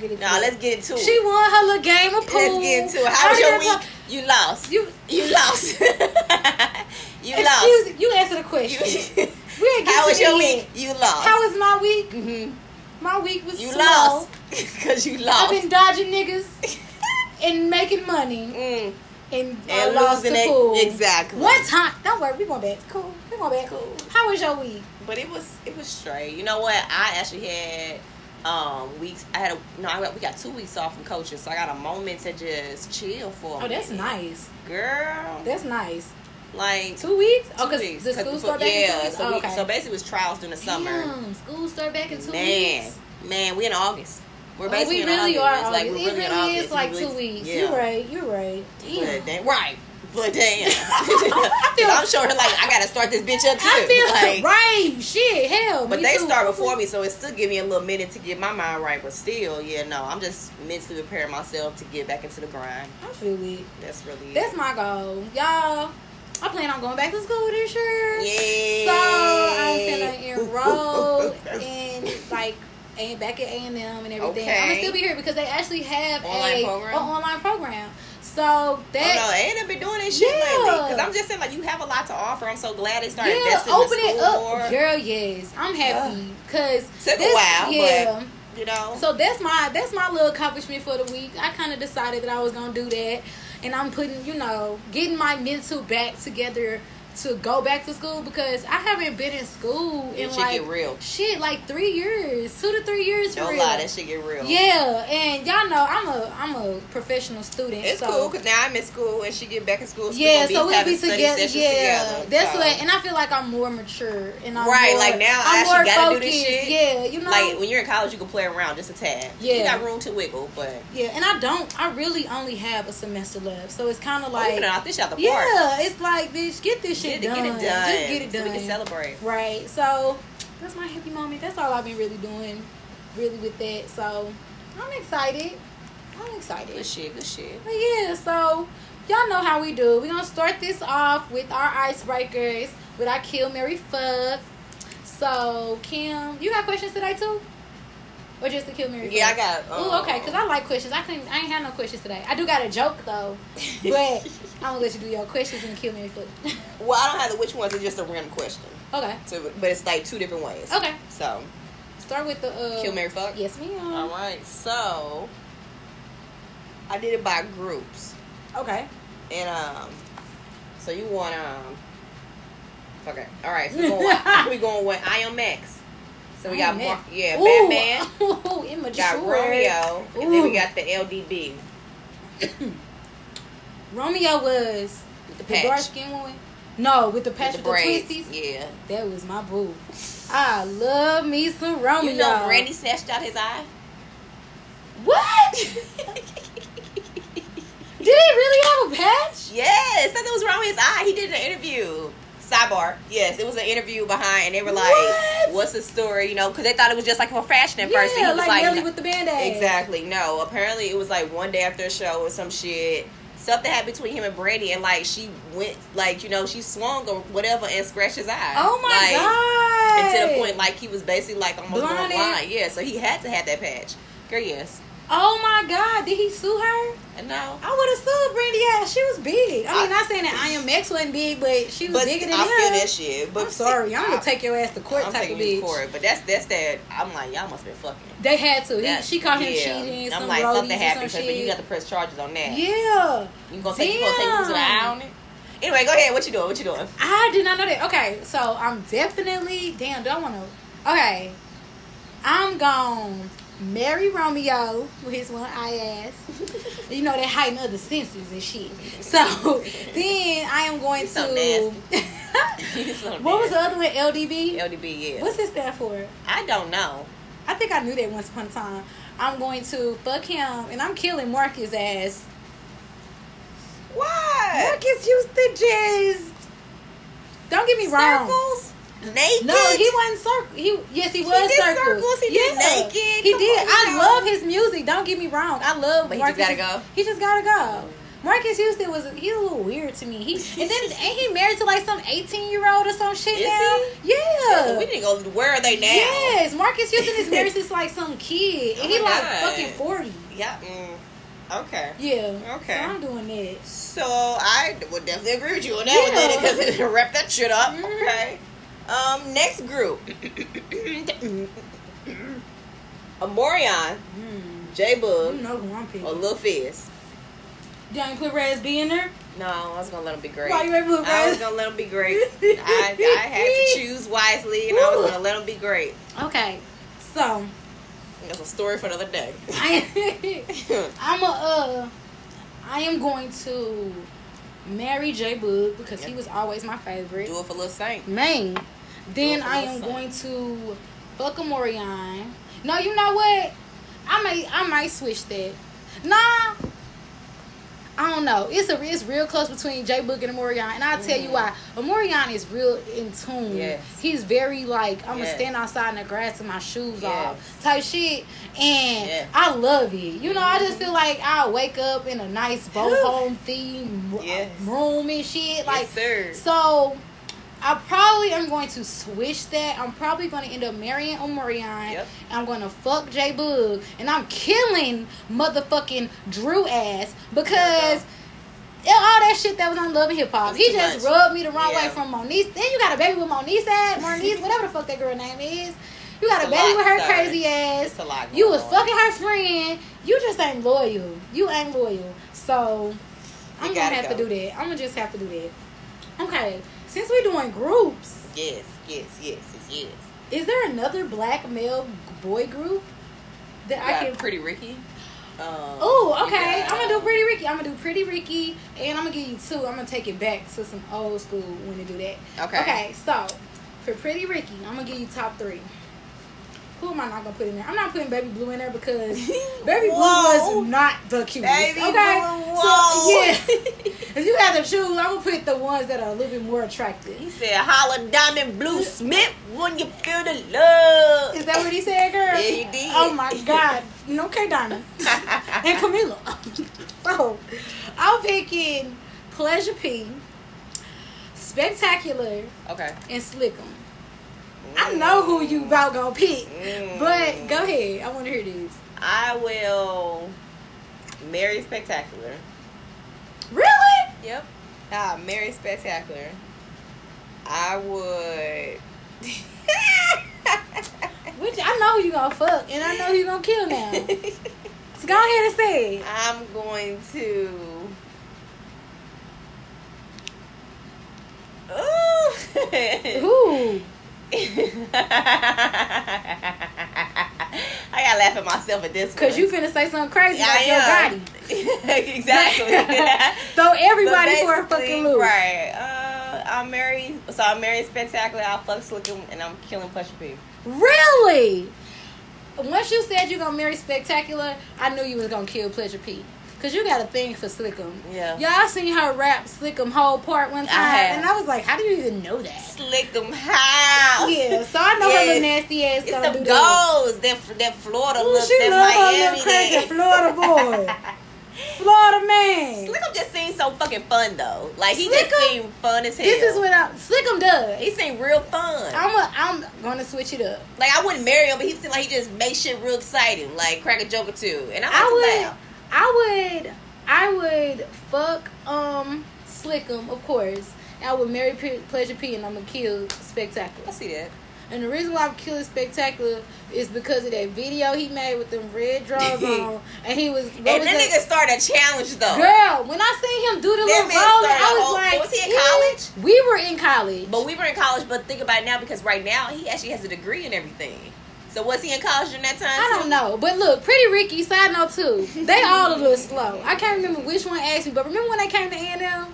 gonna get into No, that. let's get into it. She won her little game of pool. Let's get into it. How was your week? You lost. You, You lost. you excuse lost. you answer the question. We ain't how was your the week? You lost. How was my week? Mm-hmm. My week was You slow. lost. Because you lost. I've been dodging niggas and making money mm. and, I And lost losing the it. pool. Exactly. One time. Don't worry, we going back. Cool. We going back. Cool. How was your week? But it was it was straight. You know what? I actually had um weeks. I had a no. I got, we got two weeks off from coaching, so I got a moment to just chill for. Oh, that's nice. girl. That's nice. like Two weeks? Oh, because the school before- start back in two yeah. weeks? So, Oh, we, okay. so basically, it was trials during the summer. Damn, school start back in two man, weeks. man, we in August. We're Oh, basically we in really August. are. It's like August. we're it really, really in August. is like two really- weeks. Yeah. You're right. You're right. But Damn. damn, right. But damn. I feel- I'm sure like I gotta start this bitch up too. I feel like, right. Shit, hell. But they too. start before me, so it still give me a little minute to get my mind right. But still, yeah, no, I'm just mentally preparing myself to get back into the grind. I feel it. That's really That's my goal, y'all. I plan on going back to school this year. yeah. So I'm gonna enroll in like and back at A and M and everything. Okay. I'm gonna still be here because they actually have Online a, program? online program. So Oh that no, they ain't been doing that shit Yeah. lately. Cause I'm just saying, like, you have a lot to offer. I'm so glad they started yeah, investing in the open it up, more. girl. Yes, I'm happy because Took a while, Yeah. You know, So that's my that's my little accomplishment for the week. I kind of decided that I was gonna do that, and I'm putting you know getting my mental back together to go back to school because I haven't been in school in like real. shit like three years, two to three years Don't real. lie, that shit get real. Yeah, and y'all know I'm a I'm a professional student. It's so. cool because now I'm in school and she get back in school. So Yeah, so we'll be together. Yeah, together, that's so. what, and I feel like I'm more mature and I'm Right, more, like now I I'm actually more gotta do focused. this shit. Yeah, you know, Like when you're in college, you can play around just a tad. Yeah. you got room to wiggle, but yeah, and I don't. I really only have a semester left, so it's kind of oh, like, like oh, this out the park. Yeah, it's like, bitch, get this shit get, it- done. get it done. Just get it So done. we can celebrate. right. So that's my happy moment. That's all I've been really doing, really with that. So I'm excited. I'm excited. Good shit. Good shit. But yeah, so y'all know how we do. We're gonna start this off with our icebreakers with our kill Mary fuck. So Kim, you got questions today too? Or just the kill Mary Yeah, I got. Um, okay, because I like questions. I couldn't. I ain't had no questions today. I do got a joke though, but I'm gonna let you do your questions and kill me Mary Foot. Well, I don't have the which ones. It's just a random question. okay, So, but it's like two different ways. okay. So, Start with the uh, kill, Mary, fuck. Yes, ma'am. All right. So, I did it by groups, Okay. and um, so you want um. Okay. All right. So we going. we going with I am Max. So we got Mar- yeah, Ooh, Batman. Ooh, immature. Got Romeo, and then we got the LDB. Romeo was With the the patch. dark skin one. No, with the patch With with the the, twisties. Yeah. That was my boo. I love me some Romeo. You know Brandy snatched out his eye? What? Did he really have a patch? Yes, that was wrong with his eye. He did an interview. Sidebar. Yes, it was an interview behind, and they were like, What? "What's the story?" You know, because they thought it was just like for fashion at first. and yeah, he was like, like, Nelly with the band-aid. Exactly. No, apparently it was like one day after a show or some shit. Something happened between him and Brandy, and like she went, like you know, she swung or whatever and scratched his eye. Oh my like, god! And to the point, like he was basically like almost going blind. Yeah, so he had to have that patch. Girl, yes. Oh my god! Did he sue her? No. I would have sued Brandy. Yeah, she was big. I mean, I- not saying that I am X wasn't big, but she was But bigger than I him. feel that shit. But I'm sorry. I'm gonna take your ass to court I'm type of bitch. to court, but that's that's that. I'm like, y'all must have been fucking. They had to. He, she caught him yeah. cheating. I'm some like, something happened, some but you got to press charges on that. Yeah. You gonna take you gonna take you to the eye on it? Anyway, go ahead. What you doing? What you doing? I did not know that. Okay, so I'm definitely damn. Do I want to? Okay, I'm gonna marry Romeo with his one eye ass. you know that heighten other senses and shit. So then I am going so to. So what was the other one? LDB. LDB? Yeah. What's this stand for? I don't know. I think I knew that once upon a time. I'm going to fuck him and I'm killing Marques ass. What? Marques Houston just. Don't get me wrong. Naked? No, he wasn't circle. He yes, he was did circles. circles, he did naked, He come did. on I love his music. Don't get me wrong. I love. But he just gotta go? He just gotta go. Marques Houston was he's a little weird to me. He and then ain't he married to like some eighteen year old or some shit Is now? he? Yeah. We didn't go. Where are they now? Yes, Marques Houston is married to like some kid, and Oh he like God. fucking forty. Yeah. Mm, okay. Yeah. Okay. So I'm doing that. So I would definitely agree with you on that Yeah. one because it wrap that shit up. Mhm. Okay. Um, next group. Omarion, Mm. J You Bug, know who I'm picking. or Lil Fizz. Y'all ain't put Raz B in there? No, I was gonna let him be great. Why you put I was gonna let him be great. I, I had to choose wisely, and I was gonna let him be great. Okay, so That's a story for another day. I, I'm a uh, I am going to marry J Boog because he was always my favorite. Do it for Lil Saint. Man, then Do it for I am going to fuck Omarion. No, you know what? I may I might switch that. Nah. I don't know. It's a it's real close between J Boog and Omarion, and I'll tell you Mhm. why. Omarion is real in tune. Yes. He's very like I'm gonna stand outside in the grass with my shoes Yes. off type shit, and Yes. I love it. You know, I just feel like I'll wake up in a nice boho theme Yes. room and shit. Like so, I probably am going to switch that. I'm probably going to end up marrying Omarion. Yep. I'm going to fuck J Boog. And I'm killing motherfucking Drew ass because all that shit that was on Love and Hip Hop. He just much. rubbed me the wrong way Yeah. from Monique. Then you got a baby with Monique ass, Monique, whatever the fuck that girl name is. You got It's a baby with her crazy ass. It's a lot You was on. fucking her friend. You just ain't loyal. You ain't loyal. So I'm gonna have to do that. I'm gonna just have to do that. Okay. Since we're doing groups, Yes, yes, yes, yes, yes. is there another black male boy group that I can? Pretty Ricky. Um, Oh, okay. got- I'm gonna do Pretty Ricky. I'm gonna do Pretty Ricky, and I'm gonna give you two. I'm gonna take it back to some old school when to do that. Okay. Okay. So for Pretty Ricky, I'm gonna give you top three. Who am I not gonna put in there? I'm not putting Baby Blue in there because Baby Blue Whoa. was not the cutest. Baby okay. Blue, So yeah, if you have to choose, I'm gonna put the ones that are a little bit more attractive. He said, "Holla, Diamond Blue Smith, when you feel the love." Is that what he said, girl? Yeah, he did. Oh my God. No, K Diamond and Camila. so I'm picking Pleasure P, Spectacular, okay. and Slickum. I know who you about gonna pick, Mm. but go ahead. I want to hear this. I will marry Spectacular. Really? Yep. Ah, marry Spectacular. I would. Which I know who you gonna fuck, and I know you gonna kill now. So go ahead and say it. I'm going to. Ooh. Who? I gotta laugh at myself at this Cause one. you finna say something crazy Yeah, like Yo I Gotti. am. exactly. Throw everybody for a fucking loop. Right. Uh, I'm married. So I'm married spectacular. I'll fuck Slickum and I'm killing Pleasure P. Really? Once you said you're gonna marry Spectacular, I knew you was gonna kill Pleasure P. Cause you got a thing for Slickum. Yeah. Y'all seen her rap Slickum whole part one I time, have. and I was like, how do you even know that? Slickum how? Yeah, so I know her Yes. little nasty ass It's the do that. goals. That that Florida Ooh, look. she that her Miami. little crazy Florida boy, Florida man. Slickum just seems so fucking fun though. Like he just Slickum? seemed fun as hell. This is what I, Slickum does. he seemed real fun. I'm a, I'm gonna switch it up. like I wouldn't marry him, but he seemed like he just makes shit real exciting, like crack a joke or two. And I, I like would, laugh. I would, I would fuck um Slickum, of course. I would marry P- Pleasure P, and I'm gonna kill Spectacular. I see that. And the reason why I'm killing Spectacular is because of that video he made with them red drawers on, and he was. What and was that nigga started a challenge though. Girl, when I seen him do the That little man roll, started I was whole- like, was he in college? We were in college. But we were in college. But think about it now because right now he actually has a degree and everything. So was he in college during that time? I too? don't know, but look, Pretty Ricky. Side note too, they all a little slow. I can't remember which one asked me, but remember when they came to A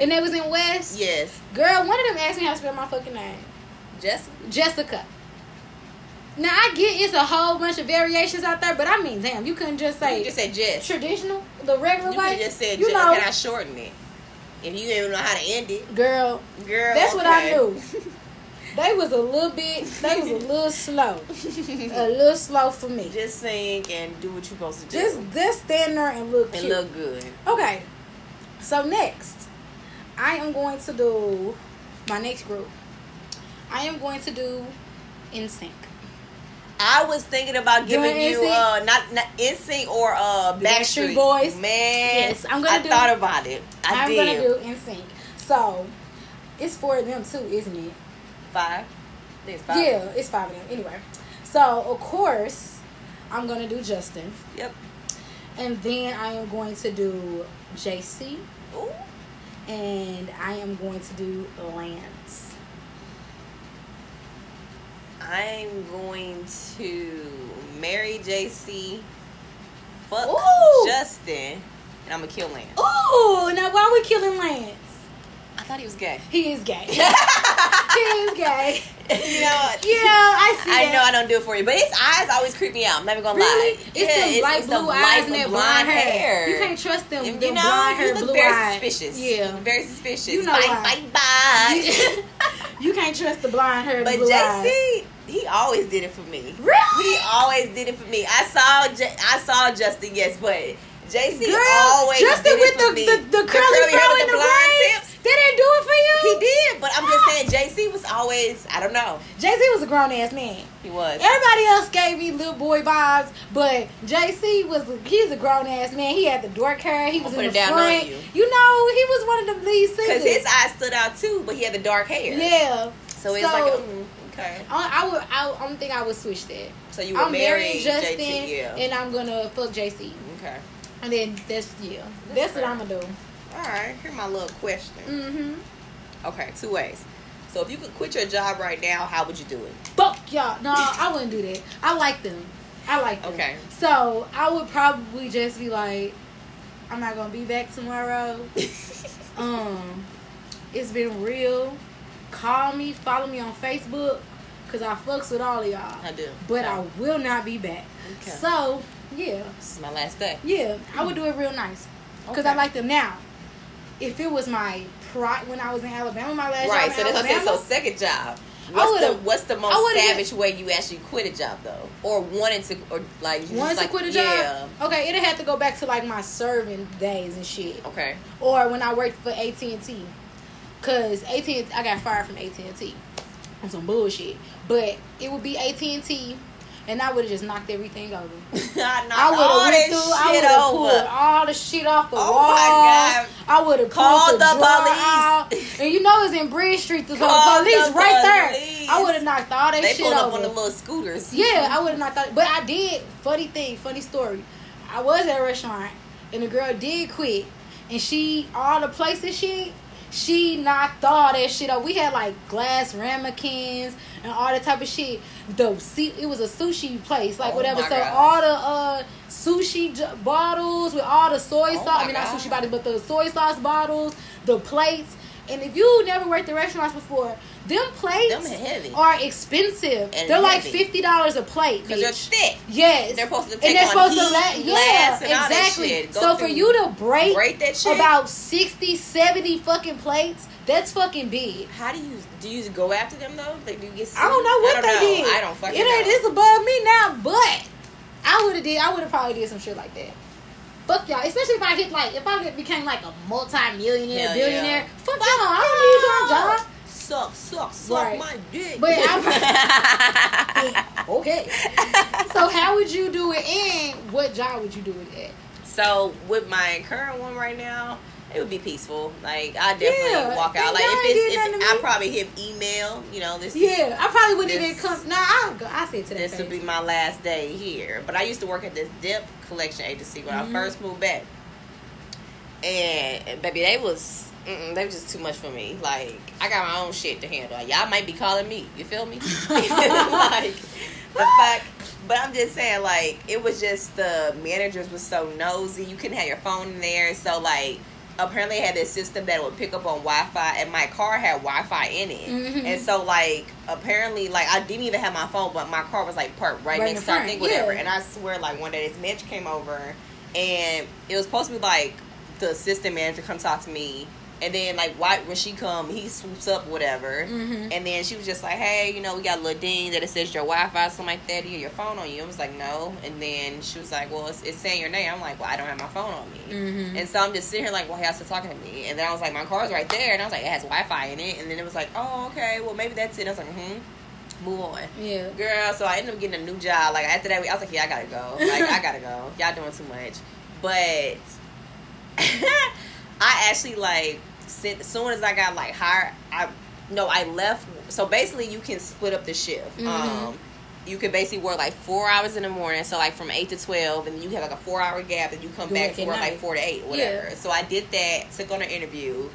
and they was in West. Yes, Girl, one of them asked me how to spell my fucking name, Jessica. Jessica. Now I get it's a whole bunch of variations out there, but I mean, damn, you couldn't just say You just said Jess. traditional, the regular You could way. have just said you Jess. know, Can I shorten it? If you didn't know how to end it, girl, girl. that's what I okay. knew. They was a little bit, they was a little slow, a little slow for me. Just sing and do what you're supposed to do. Just, just stand there and look and cute. look good. Okay, so next, I am going to do my next group. I am going to do NSYNC. I was thinking about giving Doing you uh not not NSYNC or uh Backstreet Backstreet Boys? Man, Yes, I'm gonna I do- thought about it. I I'm did. gonna do NSYNC. So it's for them too, isn't it? Five. It's five. Yeah, it's five of them. Anyway, so of course I'm gonna do Justin, Yep. and then I am going to do JC, Ooh. and I am going to do Lance. I'm going to marry JC, fuck Ooh. Justin, and I'm gonna kill Lance. Ooh, now why are we killing Lance? I thought he was gay. He is gay. is gay. you know? Yeah, I see. I that. know I don't do it for you, but his eyes always creep me out. I'm never gonna Really? lie. It's the light the blue eyes and that blonde hair. You can't trust them. You, them know, blonde hair, you look blue very eyes. suspicious. Yeah. very suspicious. You know bye, why. bye, bye. you can't trust the blonde hair, but blue eyes. JC, he always did it for me. Really? He always did it for me. I saw, J- I saw Justin, yes, but JC Girl, always Justin did with it for the, the, the curly hair with and the blonde tips. They didn't do it for you. He did, but I'm just saying, JC was always, I don't know, JC was a grown ass man. he was. Everybody else gave me little boy vibes, but JC was he's a grown ass man. He had the dark hair. He was in the it down front. you. know, he was one of the lead singers. Because his eyes stood out too, but he had the dark hair. yeah. So it's So- like, mm, okay. I, I would. I, I don't think I would switch that. So you would I'm marry Justin, JT, yeah. and I'm gonna fuck JC, okay. and then that's yeah. That's That's, what I'm gonna do. All right. Here's my little question. Mm-hmm. Okay, two ways. So if you could quit your job right now, how would you do it? Fuck y'all. No, I wouldn't do that. I like them. I like them. Okay. So I would probably just be like, I'm not gonna be back tomorrow. Um, it's been real. Call me, follow me on Facebook, cause I fucks with all of y'all. I do. But I will not be back. Okay. So yeah, This is my last day. yeah, I would do it real nice, cause Okay. I like them now. If it was my pri when I was in Alabama, my last Right. job So in that's what So second job. What's the What's the most savage way you actually quit a job though, or wanted to, or like you just to like, quit a job, Yeah. okay, it'd have to go back to like my serving days and shit. Okay. or when I worked for AT and T, cause AT I got fired from AT and T on some bullshit. But it would be AT and T, and I would have just knocked everything over. I I would have went through. I would have pulled all the shit off the Oh walls. my God. I would have Call pulled the, the police. out. And you know it's in Bridge Street. The Call police the right police. there. I would have knocked all that shit up. They shit pulled up over. on the little scooters. Yeah, I would have not thought. But I did. Funny thing, funny story. I was at a restaurant and the girl did quit, and she all the places she she knocked all that shit up. We had like glass ramekins and all that type of shit. The see, it was a sushi place, like Oh whatever. So God. all the uh sushi j- bottles with all the soy Oh sauce. I mean, not God. sushi bottles, but the soy sauce bottles, the plates. And if you never worked in restaurants before, them plates Them are expensive. And they're like fifty dollars a plate. Because they're thick. Yes, They're supposed to and take they're on supposed to la- yeah, glass, and all that exactly. So for you to break, break that shit? about 60, 70 fucking plates, that's fucking big. How do you do? You go after them though? Like do you get? I don't know what they don't know. did. I don't fucking It ain't know. it's above me now, but I would have did. I would have probably did some shit like that. Fuck y'all, especially if I hit like if I became like a multi-millionaire, Hell billionaire. yeah. Fuck y'all, I don't need your job. Suck, suck, suck Right. my dick. But Okay. so how would you do it, and what job would you do it at? so with my current one right now, it would be peaceful. Like I definitely Yeah, walk out. Like if it's, if I probably hit email. You know this. Yeah, I probably wouldn't This- even come. Nah, I'll go. I say it to This would be my last day here. But I used to work at this dip collection agency when Mhm. I first moved back. And, and baby, they was they were just too much for me. Like I got my own shit to handle. Y'all might be calling me. You feel me? like the fact. But I'm just saying, like it was just the managers was so nosy. You couldn't have your phone in there, so like apparently had this system that would pick up on Wi-Fi, and my car had Wi-Fi in it, Mhm. and so like apparently like I didn't even have my phone, but my car was like parked right, Right next to I think whatever. yeah. And I swear, like one day this bitch came over, and it was supposed to be like the assistant manager come talk to me. And then, like, why when she come, he swoops up, whatever. Mhm. And then she was just like, "Hey, you know, we got a little ding that it says your Wi-Fi, something like that. Do you have your phone on you?" I was like, "No." And then she was like, "Well, it's, it's saying your name." I'm like, "Well, I don't have my phone on me." Mhm. And so I'm just sitting here like, "Well, he has to talking to me." And then I was like, "My car's right there," and I was like, "It has Wi-Fi in it." And then it was like, "Oh, okay. Well, maybe that's it." I was like, "Hmm." Move on, Yeah. girl. So I ended up getting a new job. Like after that, week, I was like, "Yeah, I gotta go. Like I gotta go. Y'all doing too much." But I actually like as soon as I got like hired. I no, I left. So basically, you can split up the shift. Mhm. Um, you can basically work like four hours in the morning, so like from eight to twelve, and you have like a four hour gap, and you come back to work like four to eight, whatever. Yeah. So I did that. Took on an interview.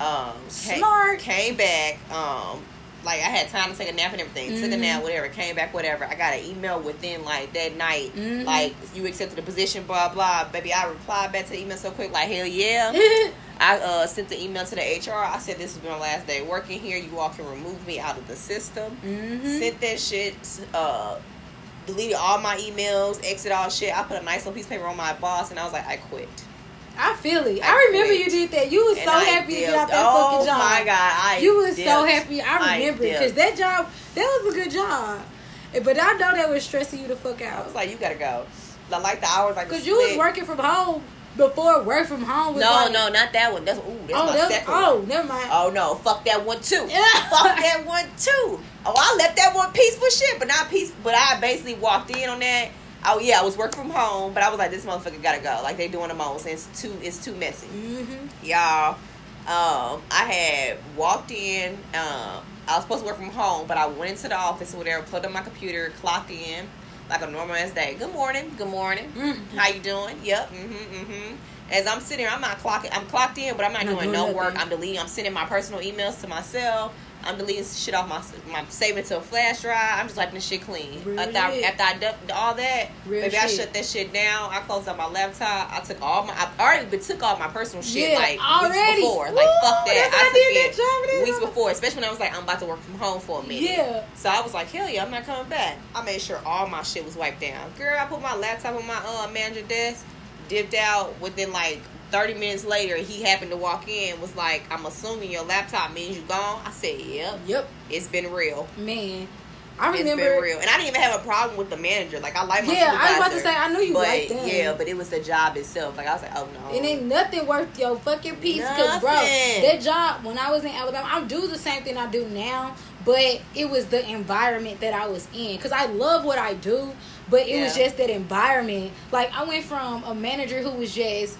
Um, came, Came back. Um, like I had time to take a nap and everything. Took a Mhm. nap, whatever. Came back, whatever. I got an email within like that night, Mhm. like you accepted the position, blah blah. Baby, I replied back to the email so quick, like hell yeah. I uh, sent the email to the HR. I said this is my last day working here. You all can remove me out of the system. Mhm. Sent that shit. Uh, deleted all my emails. Exit all shit. I put a nice little piece of paper on my boss, and I was like, I quit. I feel it. I I, remember you did that. You was so I happy to get dipped. out that oh fucking job. my god, I you was so happy. I remember dipped. because that job, that was a good job. But I know that was stressing you the fuck out. I was like, you gotta go. I like the hours, like Cause you was working from home before work from home was No, like, no, not that one. That's ooh, that's oh, my that was, second oh, one. never mind. Oh no, fuck that one too. Yeah. fuck that one too. Oh, I left that one peaceful shit, but not peace. But I basically walked in on that. Oh yeah, I was working from home, but I was like, this motherfucker gotta go. Like they doing the most. It's too, it's too messy, hmm y'all. Um, I had walked in. Um, I was supposed to work from home, but I went into the office or whatever, plugged in my computer, clocked in like a normal ass day. Good morning, good morning. Mm-hmm. How you doing? Yep. Mm-hmm. Mm-hmm. As I'm sitting, here, I'm not clocking. I'm clocked in, but I'm not Not doing, doing no nothing. work. I'm deleting. I'm sending my personal emails to myself. I'm deleting shit off my my saving to a flash drive. I'm just letting the shit clean. Real after, I, shit. after I did all that, Real maybe I shut that shit down. I closed out my laptop. I took all my. I already been took all my personal shit Yeah, like already. weeks before. Like fuck that. I took did that it job. It is weeks before, especially when I was like, I'm about to work from home for a minute. Yeah. So I was like, hell yeah, I'm not coming back. I made sure all my shit was wiped down. Girl, I put my laptop on my uh, manager desk, dipped out. Within like 30 minutes later, he happened to walk in. Was like, I'm assuming your laptop means you gone. I said, yep. Yep, It's been real. man. I It's remember. been real, and I didn't even have a problem with the manager. Like I like my Yeah, I was about to say I knew you but liked them. yeah, but it was the job itself. Like I was like, oh no, It ain't nothing worth your fucking peace. Cause bro, Nothing. that job when I was in Alabama, I do the same thing I do now, but it was the environment that I was in. Cause I love what I do, but it was just that environment. Like I went from a manager who was just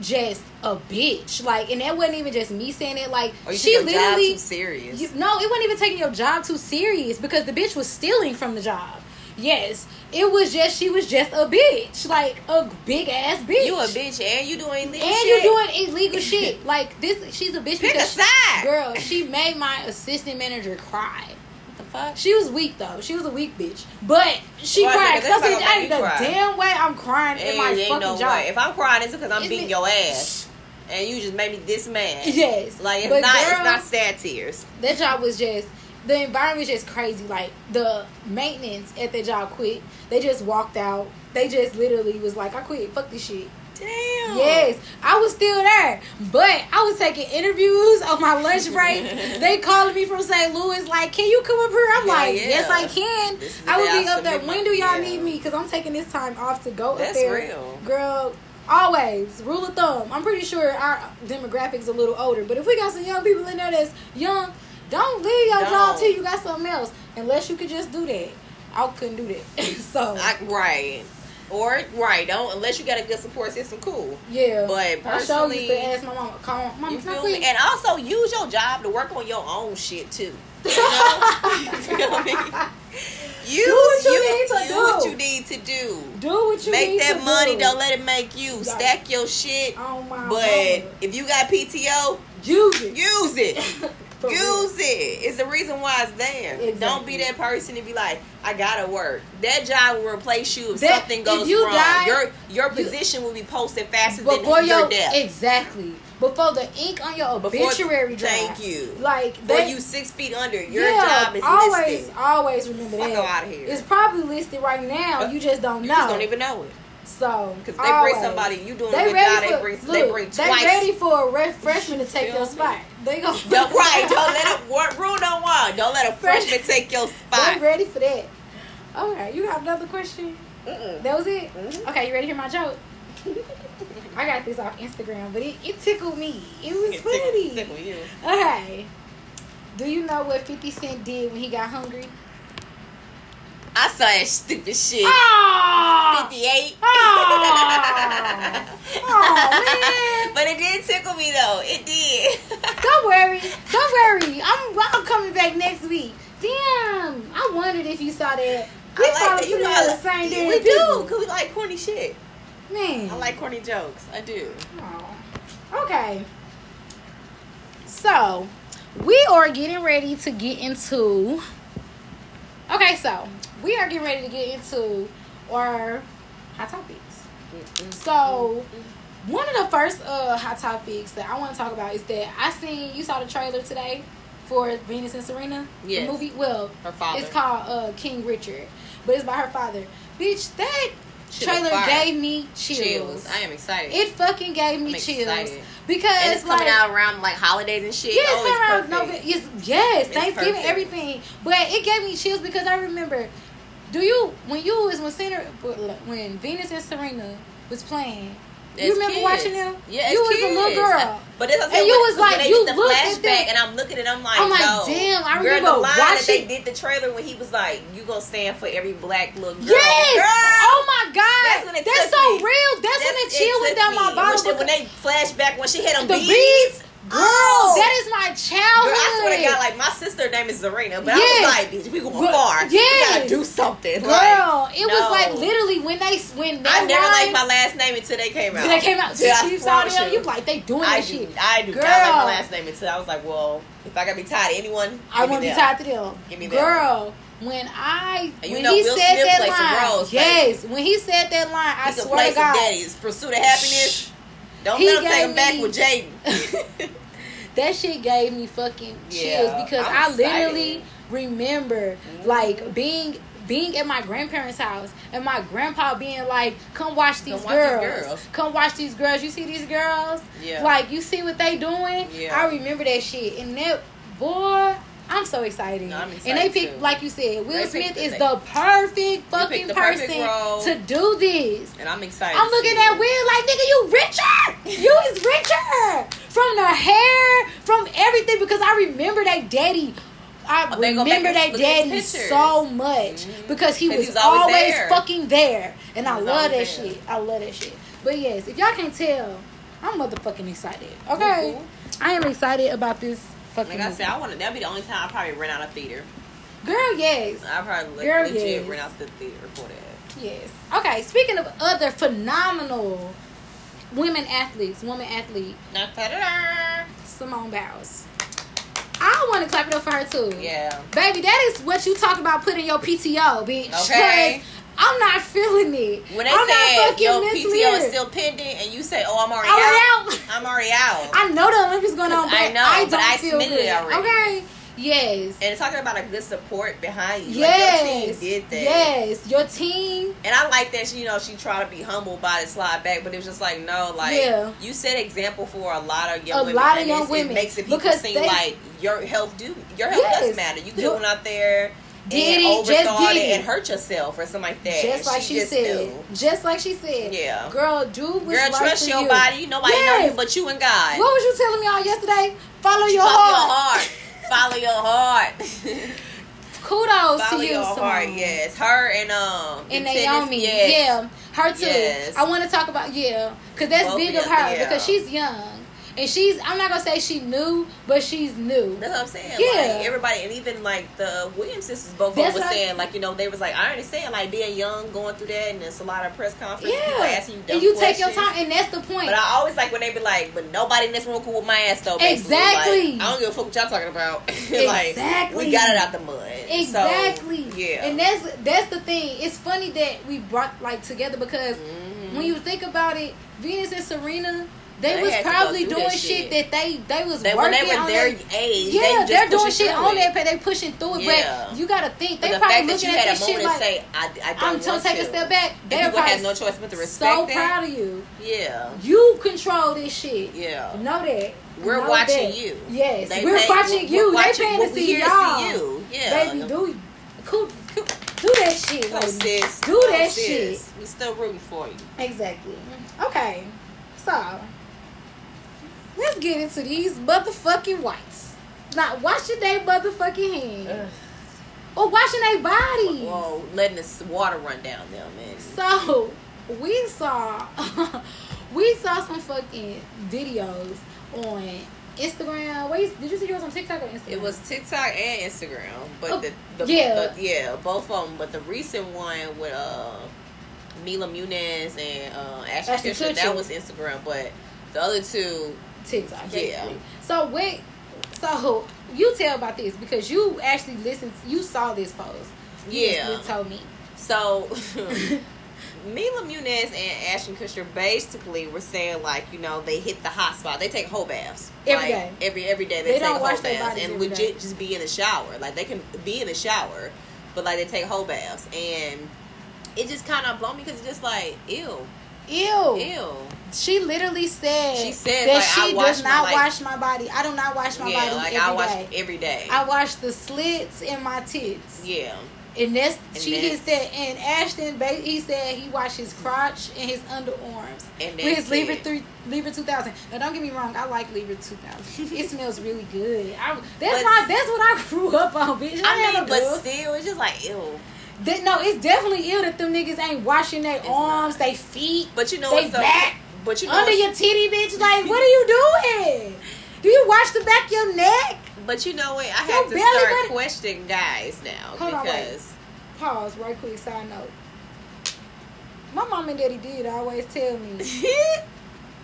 just a bitch. Like and that wasn't even just me saying it. Like oh, you she take your job literally too serious. you, no, it wasn't even taking your job too serious because the bitch was stealing from the job. Yes, it was just she was just a bitch, like a big ass bitch. You a bitch and you doing illegal and shit. you doing illegal shit. Like this, she's a bitch Pick a because side. girl, she made my assistant manager cry. The fuck? She was weak though. She was a weak bitch, but she is cried. 'Cause I That's said, not gonna "Ain't the cry." damn way I'm crying in my fucking no job." way. If I'm crying, it's because I'm Is beating it- your ass, and you just made me this mad. Yes, Like it's But not. girl, it's not sad tears. that job was just the environment was just crazy. Like the maintenance at the job quit. They just walked out. They just literally was like, "I quit. Fuck this shit." Damn. Yes, I was still there, but I was taking interviews on my lunch break. they calling me from St. Louis, like, "Can you come up here?" I'm Hell like, yeah. "Yes, I can." This is the I would be up there. When do y'all yeah. need me? Because I'm taking this time off to go up That's there. real. girl. Always rule of thumb. I'm pretty sure our demographics a little older, but if we got some young people in there that's young, don't leave your job till you got something else. Unless you could just do that. I couldn't do that. so I, right. Or right. Don't unless you got a good support system. Cool. yeah. But I sure used personally, to ask my mama, call mama, you feel me? And also use your job to work on your own shit too. You know? you feel me? Use, what you use- need to do. what you need to do. Do what you Make that money. do. Don't let it make you. Right. Stack your shit. Oh my But if you got PTO, Use it. Use it. For real. Use it. It's the reason why it's there. Don't be that person to be like, I gotta work. That job will replace you if That- something if goes you wrong. die, your your you- position will be posted faster than your your death. exactly before the ink on your Before- obituary drive. Thank you. Like they, you six feet under, your yeah, job is always, listed. always remember Fuck that. outta here. It's probably listed right now. Uh, you just don't You know. You just don't even know it. So Because they bring somebody, you doing They a good job, for, they bring, look, they bring they twice. ready for a re- freshman to take Feel your spot. They go No, right. Don't let it work. Rule no one. Don't let a freshman take your spot. They spot. ready for that. Okay, you got another question? Mm-mm. That was it. Mhm. Okay, you ready to hear my joke? I got this off Instagram, but it, it tickled me. It was Tickle- funny. tickle you. Okay. Do you know what 50 Cent did when he got hungry? I saw that stupid shit. Ah! 58. Aw. Aw, man. But it did tickle me though. It did. Don't worry. Don't worry. I'm I'm coming back next week. Damn. I wondered if you saw that. We I like that. You know, the same yeah, we do because we like corny shit. Man. I like corny jokes. I do. Aw. Okay. So, we are getting ready to get into. Okay, so we are getting ready to get into our hot topics. So, one of the first uh hot topics that I want to talk about is that I seen you saw the trailer today for Venus and Serena, Yes. the movie. Well, Her father. it's called uh King Richard, but it's by her father. Bitch, that Shit trailer gave me chills. Chills. I am excited. It fucking gave me I'm chills excited. because and it's like coming out around like holidays and shit. yes, oh, it's around perfect. Nove- yes, yes, It's Thanksgiving, perfect. everything. But it gave me chills because I remember. Do you when you was when Center when Venus and Serena was playing? you remember kids. watching them? Yeah, you as was a little girl. But that's what I'm And you when- was when like, you the flashback, that- and I'm looking at, it, I'm like, I'm like, no. damn, I Girl, remember the line that watching- they did the trailer when he was like, "You gonna stand for every black little girl." Yes! Girl! Oh my god! That's when it That's so me. real. That's, when it chill went down my When, bottom. she, when they flashback when she hit them the beads. beads, girl, Oh! that is my childhood. Girl, I swear to God, like my sister name is Zarina, but Yes. I was like, bitch, we going Girl, far. We yes. gotta do something. Girl, Like, it was like literally when they when I that never liked my last name until they came out. they came out. Yeah, I you saw them, you like they doing I that do, shit. I do Girl. not like my last name until I was like, well, if I gotta be tied to anyone, I want to be tied to them. Give me that Girl, when I And you when know he Will said Smith that line, roles, yes, when he said that line, I He can swear to God, daddies. Pursuit of happiness. Don't He let him take him back with Jaden. that shit gave me fucking chills Yeah, because I'm I excited. literally remember Mhm. like being being at my grandparents' house and my grandpa being like, "Come watch these, Come watch these girls. girls." Come watch these girls. You see these girls? Yeah. Like you see what they doing? Yeah. I remember that shit. And that boy, I'm so excited. No, I'm and they excited picked, like you said, Will They Smith picked is the- the perfect fucking the person role. to do this. and I'm excited. I'm looking at. Will like, nigga, you richer. You is richer from the hair, from everything. Because I remember that daddy. I Oh, they remember that look at his daddy so much Mhm. because he was always always, there. fucking there, and I love that there. shit. I love that shit. But yes, if y'all can't tell, I'm motherfucking excited. Okay, Mhm. I am excited about this fucking. Like I said, I want to. That'll be the only time I probably rent out a theater. girl, yes. I probably like, Girl, legit yes. rent out the theater for that. Yes. Okay. Speaking of other phenomenal women athletes, woman athlete. Simone Biles. I want to clap it up for her too. Yeah. Baby, that is what you talk about putting your PTO, bitch. Okay. I'm not feeling it. When they I'm said your PTO is still pending, and you say, "Oh, I'm already I'm out. out. I'm already out." I know the Olympics going on, but I know, I don't but I feel submitted good. it already. Okay. Yes. and talking about a good support behind you. Yes. Like your team did that. Yes. Your team. And I like that she, you know, she tried to be humble by it, slide back, but it was just like, no, like Yeah. you set example for a lot of young A women. lot of young women. It makes it people Because seem they- like your health do your health Yes. does matter. You Your- out there Did and it, just did it it. and hurt yourself or something like that. Just like she, just said. knew. Just like she said. Yeah. Girl, do what's Girl, right trust your you. body. Nobody Yes. you but you and God. What was you telling me all yesterday? Follow your Follow heart. your heart. Follow your heart. Kudos Follow to you, your heart. Simone. Yes, her and um And tennis- Naomi, yes. yeah, her too. Yes. I want to talk about yeah, because that's Both big of of her yeah. because she's young and she's I'm not gonna say she knew, but she's new. That's what I'm saying. Yeah. Like, everybody, and even like the Williams sisters, both of them I- saying, like, you know, they was like, I understand, like, being young, going through that, and it's a lot of press conferences, people Yeah, asking you and you take your time, and that's the point. But I always like when they be like, but nobody in this room cool with my ass though. Basically. Exactly. Like, I don't give a fuck what y'all talking about. like, Exactly. we got it out the mud. Exactly. So, yeah. And that's that's the thing. It's funny that we brought like together because Mhm. when you think about it, Venus and Serena, they, They was probably doing shit. that they they was they, working when they were on their that- age, Yeah, they just they're doing shit on it. that, they pushing through it. Yeah. But you gotta think they the probably fact that looking you at had a shit moment like to say, I, I don't I'm want trying to take a step back. They're people had no choice but to respect so that. proud of you. Yeah. You control this shit. Yeah. Know that. We're Know watching that. you. Yes, They we're watching we're- you. we're they paying to see y'all. Yeah. Baby, do cool, do that shit. Like, sis. Do that sis. shit. We still rooting for you. Exactly. Okay, so let's get into these motherfucking whites. Not washing their motherfucking hands or washing their bodies. Whoa, letting the water run down them, man. So we saw we saw some fucking videos on Instagram. Wait, did you see yours on TikTok or Instagram? It was TikTok and Instagram, but Oh, the, the, yeah. the- yeah, both of them. But the recent one with uh Mila Muniz and uh, Ashley Ashton Kutcher. that was Instagram. But the other two, TikTok. Yeah. So wait, so you tell about this because you actually listened. You saw this post. You Yeah. You told me. so Mila Muniz and Ashton Kutcher basically were saying like, you know, they hit the hot spot. They take whole baths Every like, day. Every every day they, They take whole baths and legit day. just be in the shower. Like they can be in the shower, but like they take whole baths and. It just kind of blown me because it's just like, ew, Ew. ew. She literally said, She said, that like, she I wash does my, not like- wash my body. I do not wash my yeah, body like every I watch day. every day. I wash the slits in my tits. yeah, And that's And she that's- said. And Ashton, he said he washed his crotch and his underarms and with his Lever it. three, Lever two thousand. Now don't get me wrong, I like Lever two thousand. it smells really good. I, that's But- my that's what I grew up on, bitch. I ain't mean, but good. still, it's just like ew. That- no, it's definitely ill that them niggas ain't washing their arms, they feet, But you know they what's so, back, But you know, under your titty, bitch. Like, what are you doing? Do you wash the back of your neck? but you know what? I have to belly start questioning guys now Hold on, Pause right quick. Side note. My mom and daddy did always tell me.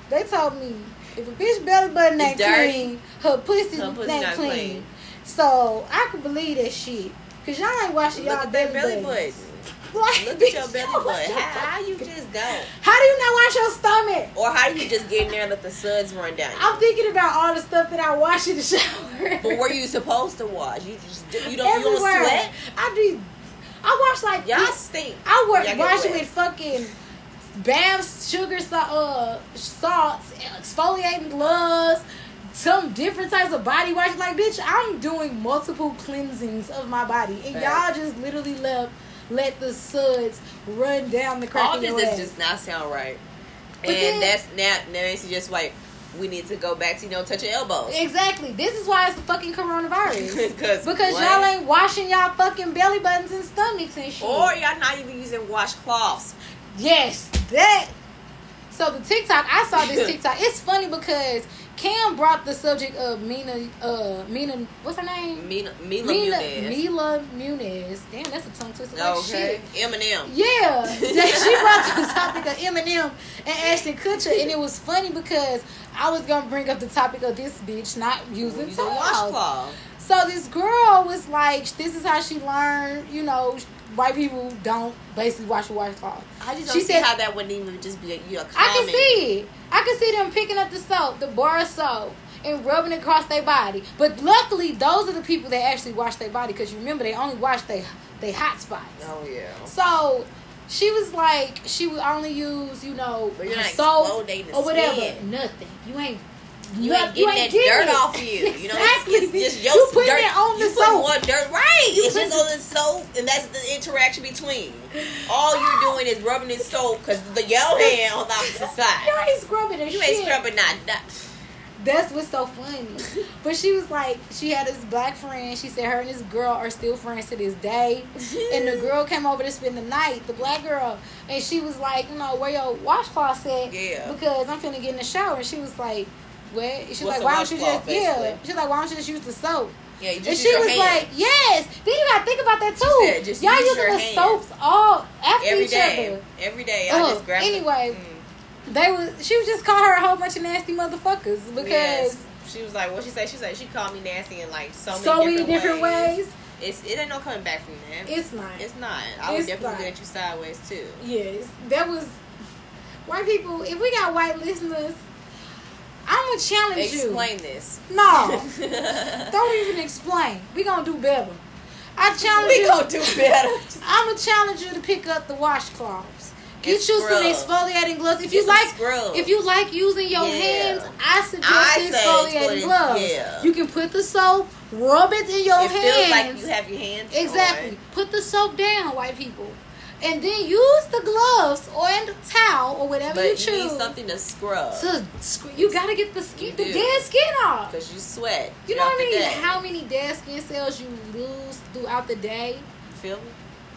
They told me if a bitch belly button ain't clean, her pussy, Her pussy ain't not clean. clean. So I could believe that shit. Cause y'all ain't washing look y'all that belly buttons. Like, Look at your belly button. How, how you just don't? How do you not wash your stomach? Or how do you just get in there and let the suds run down? you? I'm thinking about all the stuff that I wash in the shower. But were you supposed to wash? You just you don't you don't sweat. I do. I wash like Y'all stink. I work, Y'all wash it with fucking baths, sugar, sa- uh, salts, exfoliating gloves, some different types of body wash. Like, bitch, I'm doing multiple cleansings of my body, and Facts. y'all just literally left let the suds run down the crack All this does just not sound right. But and then- that's now now it's just like we need to go back to you know touching elbows. Exactly. This is why it's the fucking coronavirus. Because because what? y'all ain't washing y'all fucking belly buttons and stomachs and shit. Or y'all not even using washcloths. Yes, that. So the TikTok, I saw this TikTok. It's funny because Cam brought the subject of Mina, uh, Mina, what's her name? Mila, Mila Mina, Muniz. Mila Muniz. Damn, that's a tongue twister. Like Okay. shit. Eminem. Yeah, she brought the topic of Eminem and Ashton Kutcher, and it was funny because I was gonna bring up the topic of this bitch not using Using washcloth. So this girl was like, this is how she learned, you know, white people don't basically wash a washcloth. I just don't She see said- how that wouldn't even just be a, you know, a I can see it. I can see them picking up the soap, the bar of soap, and rubbing it across their body. But luckily, those are the people that actually wash their body because you remember they only wash their they hot spots. Oh yeah. So she was like, she would only use, you know, But soap or whatever. skin. Nothing. You ain't. You not- ain't getting that dirt it. off you. You know, it's, it's just your you putting dirt. it on you the put soap. more dirt, right? You it's put- just on the soap, and that's the interaction between. All you're doing is rubbing this soap because the yellow hand on the opposite side. You ain't scrubbing the You shit. ain't scrubbing not. not That's what's so funny. But she was like, she had this black friend. She said her and this girl are still friends to this day. And the girl came over to spend the night, the black girl, and she was like, you know, where your washcloth at? Yeah. Because I'm finna get in the shower. And she was like, wet. She's like, why don't you just yeah? She's like, why don't you just use the soap? Yeah, you And just she was hand. like, yes. Then you gotta think about that too. said, Y'all using the hand. soaps all after every each day. other. Every day, I Ugh, just grab. anyway, Mm. They was she was just call her a whole bunch of nasty motherfuckers because Yes. she was like, what she say? She said she called me nasty in like so many so many different, different ways. It's it ain't no coming back from that. It's not. It's not. I would It's definitely not. look at you sideways too. Yes, that was white people. If we got white listeners, I'm gonna challenge you. Explain this. No, don't even explain. We gonna do better. I challenge we you. gonna do better. I'm gonna challenge you to pick up the washcloths. Get And you some scrub. exfoliating gloves. If Get you like, scrub. if you like using your Yeah. hands, I suggest I exfoliating exfoliating, gloves. yeah. You can put the soap, rub it in your it hands. feels like you have your hands. Exactly. on. Put the soap down, white people. And then use the gloves or and the towel or whatever But you you, choose. need something to scrub to sc- you gotta get the skin, You the do. dead skin off. because you sweat. You know what I mean? day. How many dead skin cells you lose throughout the day? Feel me?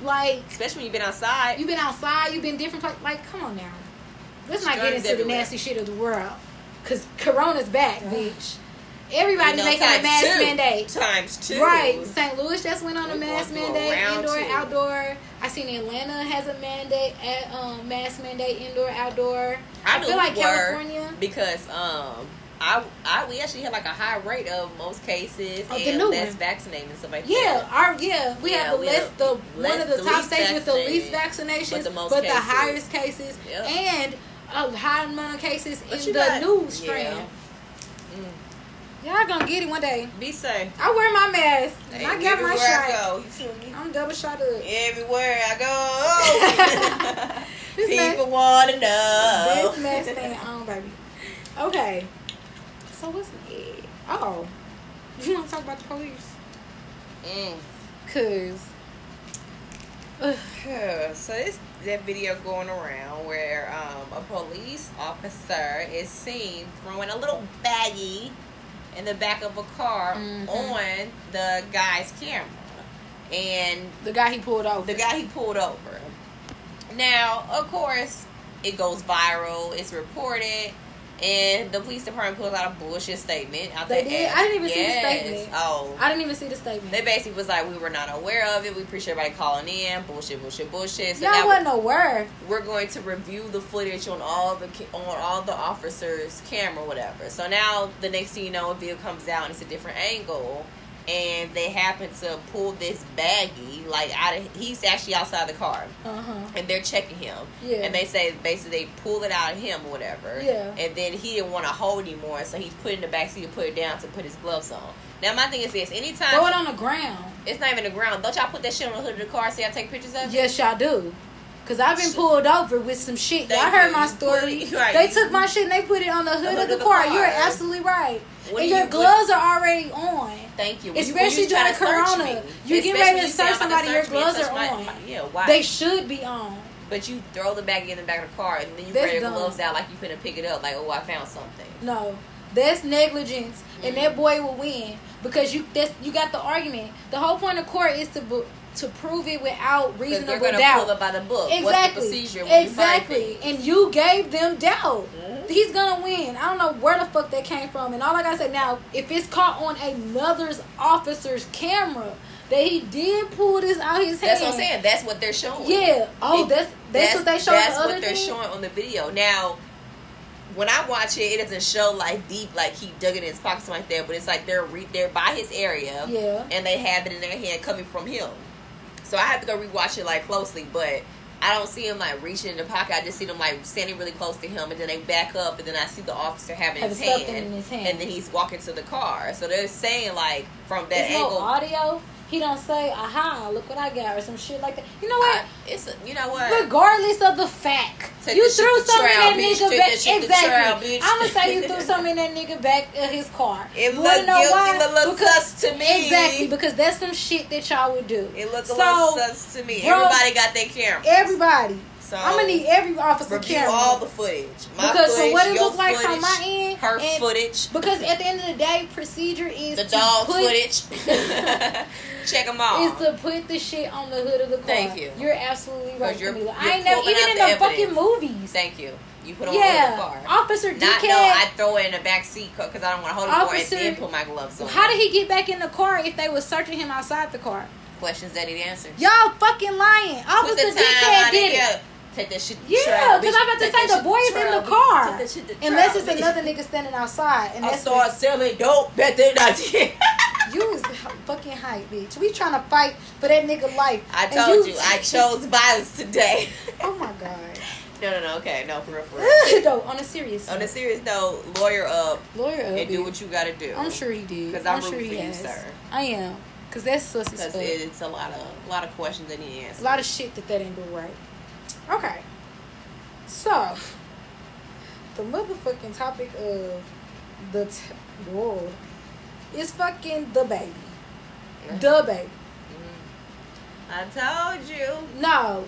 Like Especially when you've been outside. you've been outside, you've been different places. Like, come on now. Let's not get Germs into the nasty shit of the world. Cause Corona's back, bitch. Everybody You know, making a times mask two. mandate. Times two. Right, St. Louis just went on a We're mask going through a mandate, indoor, two. outdoor. I seen Atlanta has a mandate at um mask mandate, indoor, outdoor. I, I feel like California- because um I I we actually had like a high rate of most cases Of the and less one. vaccinated and stuff like Yeah, that. our yeah, we Yeah, have the we less have the less- one of the, the top states with the least vaccinations, but the most but the highest cases Yep. and a high amount of cases But in the got- new yeah. strand. Y'all gonna get it one day. Be safe. I wear my mask. and I Hey, got my everywhere I shot. go, you feel me? I'm double shot up. Everywhere I go, people want to know. This mask thing on, baby. Okay. So what's it? Oh, you want to talk about the police? Mm. Cause so it's that video going around where um, a police officer is seen throwing a little baggie in the back of a car Mhm. on the guy's camera, and the guy he pulled over. the guy he pulled over. Now, of course, it goes viral. It's reported. And the police department pulls out a bullshit statement. Out They did? I didn't even see the statement. Oh, I didn't even see the statement. they basically was like, we were not aware of it. We appreciate everybody calling in. Bullshit, bullshit, bullshit. So Y'all wasn't aware. we're going to review the footage on all the on all the officers' camera, whatever. So now the next thing you know, a video comes out and it's a different angle, and they happen to pull this baggie like out of. He's actually outside the car, Uh huh. and they're checking him. Yeah. And they say basically they pull it out of him or whatever. Yeah. And then he didn't want to hold anymore, so he's put in the back seat to put it down to put his gloves on. Now my thing is this: anytime Throw it on the ground. it's not even the ground, don't y'all put that shit on the hood of the car so y'all take pictures of it? Yes, y'all do. Cause I've been pulled over with some shit. Thank Y'all heard my You story. it- right. They took my shit and they put it on the hood, of the, car. You're absolutely right. And do your you- gloves are already on. Thank you. Especially you during Corona. You get ready to you search "I'm to somebody, your search me and gloves are my- on. my- yeah, why? They should be on. but you throw the bag in the back of the car and then you That's your dumb. gloves out like you finna pick it up, like, oh, I found something. No, that's negligence, and Mm. that boy will win because you that's you got the argument. The whole point of court is to to prove it without reasonable they're doubt. pull it by the book. What's the Exactly. procedure when exactly. you And you gave them doubt. Mhm. He's gonna win. I don't know where the fuck that came from. And all I gotta say now, if it's caught on another's officer's camera that he did pull this out his hand. That's what I'm saying. That's what they're showing. Yeah. Oh, It- that's that's, what they showed That's the what they're thing? showing on the video. Now, when I watch it, it doesn't show like deep, like he dug it in his pockets like that. But it's like they're re- they're by his area, Yeah. and they have it in their hand coming from him. So I have to go rewatch it like closely, but. I don't see him like reaching in the pocket. I just see them like standing really close to him, and then they back up, and then I see the officer having his hand, in his hand. and then he's walking to the car. So they're saying like from that There's no angle, audio. He don't say, "Aha, look what I got" or some shit like that. You know what? I, it's a, you know what? Regardless of the fact, Take you threw something in that bitch. nigga back. that shit to trial, exactly. I'm gonna say you threw something in that nigga back of his car. It looked guilty, why? it looked sus to me. Exactly, because that's some shit that y'all would do. It looked a So, little sus to me. bro, Everybody got their camera. Everybody, so I'm gonna need every officer review camera. all the footage. My because footage, what it looked like footage, from my end, her footage, Because at the end of the day, procedure is the dog put, footage. Check them all. is to put the shit on the hood of the car. Thank you. You're absolutely right, you're- you're I ain't never even in the the fucking movies. Thank you. You put them in the Yeah, car. Officer Not no, I throw it in the back seat because I don't want to hold it for it Officer- and then put my gloves on. How did he get back in the car if they was searching him outside the car? Questions that he answers. Y'all fucking lying. Officer Dickhead on did it. it. Yeah. Take that shit. to Yeah, because. I'm about to say the boy is in the car. Take that shit Unless it's another nigga standing outside. And I start selling dope then. I did. You was fucking hype, bitch. We trying to fight for that nigga life. I told you, I chose violence today. Oh my god. no, no, no. Okay, no, for real, for real. no, on a serious. On a serious note, lawyer up lawyer up. and do what you got to do. I'm sure he did. 'Cause I'm I'm sure he for you, has. sir. I am. Cause that's sus Because fuck. it's a lot of a lot of questions that need a lot of shit that that ain't do right. Okay. So, the motherfucking topic of the t- world is fucking DaBaby. The baby. Mm-hmm. I told you. No.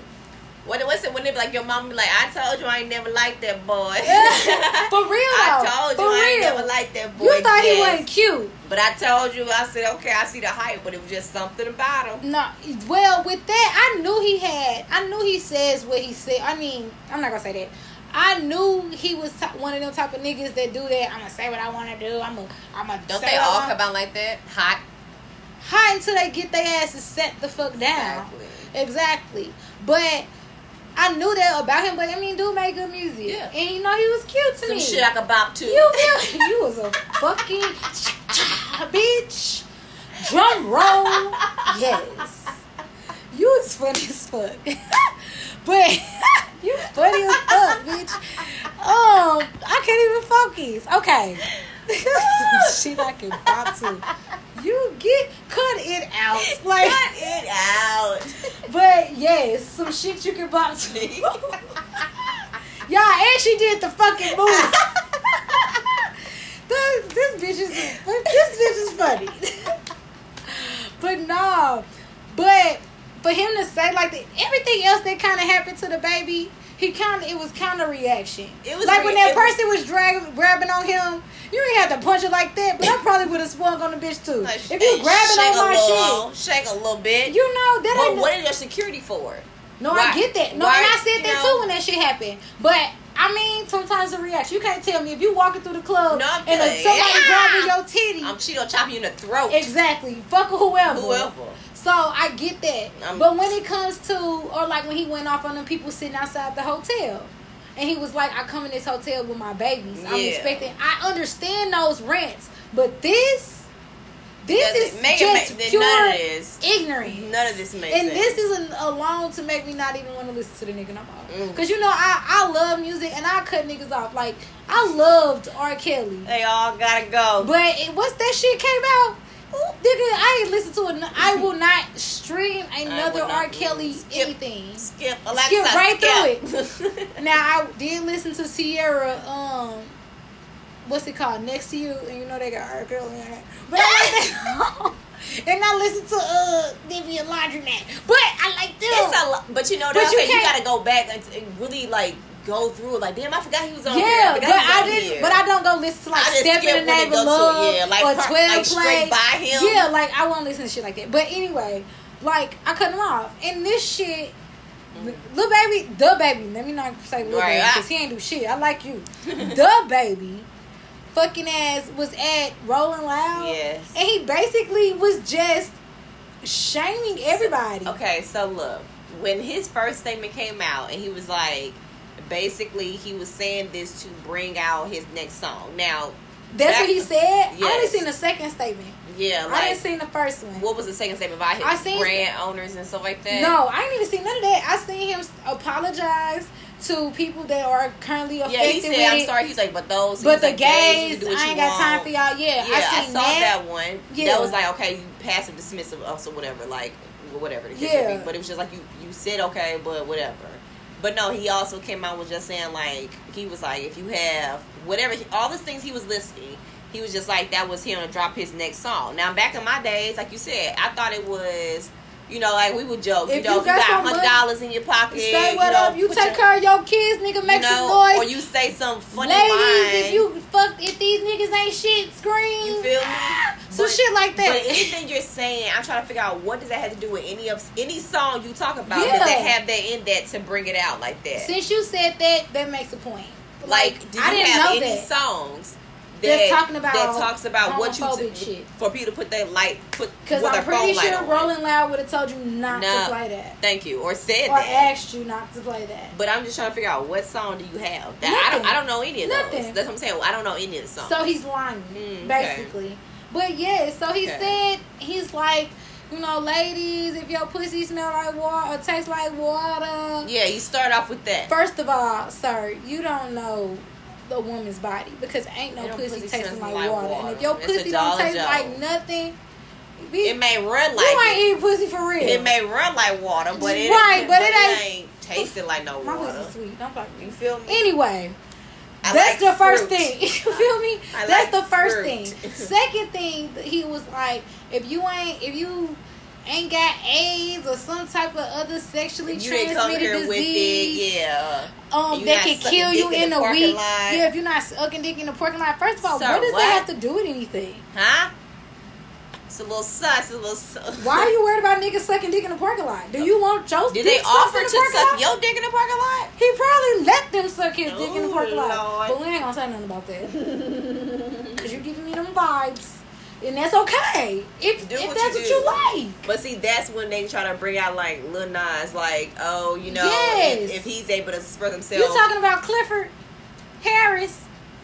What what's it when it be like your mom be like, I told you I ain't never liked that boy. For real I told you For I ain't real. never liked that boy. You thought he wasn't cute. But I told you, I said, okay, I see the hype, but it was just something about him. No, well, with that, I knew he had. I knew he says what he said. I mean, I'm not gonna say that. I knew he was t- one of them type of niggas that do that. I'm gonna say what I want to do. I'm gonna, I'm gonna. Don't they all come out like that? Hot. Hot until they get their asses set the fuck down. Exactly. Exactly. But I knew that about him. But I mean, dude made good music. Yeah. And you know he was cute to Some me. shit I could bop to. You feel you was a fucking bitch. Drum roll. Yes. You was funny as fuck. but you funny as fuck, bitch. Um, I can't even focus. Okay. Shit I can bop to. You get cut it out. Like Cut it out. but yes, some shit you can bop to. Y'all, and she did the fucking move. this, this bitch is this bitch is funny. but no, but for him to say like the, everything else that kind of happened to DaBaby, he kind of it was counter reaction. It was like re- when that it was- person was, dragging grabbing on him. You ain't have to punch it like that, but I probably would have swung on the bitch too. Like, if you grabbing on my little, shit, shake a little bit. you know that no- what is your security for? no, Why- I get that. No, why- and I said that know- too when that shit happened. But I mean, sometimes the reaction. You can't tell me if you walking through the club No, and good. somebody Yeah. grabbing your titty. Um, I'm Cheeto chop you in the throat. exactly. Fuck whoever. Whoever. So I get that. I'm- but when it comes to, or like when he went off on the people sitting outside the hotel. And he was like, I come in this hotel with my babies. I'm Yeah. expecting, I understand those rants. But this, this is just make- pure none of this. ignorance. None of this makes and sense. this is a, alone to make me not even want to listen to the nigga no more. Mm. Cause you know I I love music and I cut niggas off. Like I loved R. Kelly, They all gotta go. but it, once that shit came out, nigga, I ain't listen to it. I will not stream another not. R. Kelly Skip. anything. skip, Alexa, Skip right skip. through it. Now I did listen to Sierra. Um, what's it called? Next to you, and you know they got R. Kelly in it. But I and I listen to uh Vivian Laundromat. But I like them. It's a lot, but you know, but you you, gotta go back and really like go through it. Like, damn, I forgot he was on here. Yeah, I but I didn't. here. But I don't go listen to like Step in the Name of Love yeah, like or part- Twelve like Play. by him. Yeah, like I won't listen to shit like that. But anyway, like I cut him off, and this shit. Mm-hmm. Little baby, DaBaby. Let me not say little. Right, baby because he ain't do shit. I like you. DaBaby, fucking ass was at Rolling Loud. Yes. and he basically was just shaming everybody. Okay, so look, when his first statement came out, and he was like, basically, he was saying this to bring out his next song. Now, That's what he said. I only Yes. seen the second statement. yeah, I didn't see the first one. what was the second statement about his I seen- brand owners and stuff like that? No, I didn't even see none of that. I seen him apologize to people that are currently affected. Yeah, he said, I'm it. sorry. He's like, but those, But the like, gays, gays, can do what I ain't got time for y'all. Yeah, Yeah, I I, saw that. that, one. Yeah. That was like, okay, you passive dismissive us or whatever, like whatever the Yeah. be. But it was just like you you said okay, but whatever. But no, he also came out with just saying like he was like if you have whatever all the things he was listing, he was just like that was him to drop his next song. Now back in my days, like you said, I thought it was. You know, like we would joke. If you know, you if you got got hundred dollars in your pocket, Say you know, up. You take your- care of your kids, nigga. Make you some know, noise. or you say some funny Ladies, line. if you fuck, if these niggas ain't shit, scream. You feel me? Some But- shit like that. But anything you're saying, I'm trying to figure out what does that have to do with any of any song you talk about. Yeah. Does that have that in that to bring it out like that? Since you said that, that makes a point. Like, do you I didn't have know any that. songs that talking about that talks about what you t- shit. for people to put their light put Because I'm pretty sure? Rolling Loud would have told you not No. to play that. Thank you, or said that. Or that. asked you not to play that. But I'm just trying to figure out what song do you have? That I don't. I don't know any of Nothing. those. That's what I'm saying. I don't know any of the songs. So he's lying, Mm, okay. basically. But yeah, so he Okay. said he's like, you know, ladies, if your pussy smell like water or tastes like water. yeah, you start off with that. First of all, sir, you don't know the woman's body because ain't no Ain't pussy, pussy tasting like, like water. water. And if your It's pussy don't taste joke. like nothing, be, it may run you like ain't it. eat pussy for real. It may run like water, but it Right, but it ain't- tasting like no My water. pussy's sweet. Don't fuck You me. feel me? Anyway, I that's like the first thing. You feel me? I that's like the first fruit. thing. Second thing, he was like, if you ain't, if you ain't got AIDS or some type of other sexually You transmitted disease, it, yeah. um, that can kill you in in a week. lot. Yeah, if you're not sucking dick in the parking lot. First of all, what does what? that have to do with anything? Huh? It's a little sus, a little sus. Why are you worried about niggas sucking dick in the parking lot? Do you want your Did they offer in the to suck lot? your dick in the parking lot? He probably let them suck his dick in the Ooh, parking lot. But we ain't gonna say nothing about that. Cause you giving me them vibes. And that's okay. If, Do if what that's you what you like. But see, that's when they try to bring out like Lil Nas, like, oh, you know, Yes. if, if he's able to express himself. You talking about Clifford Harris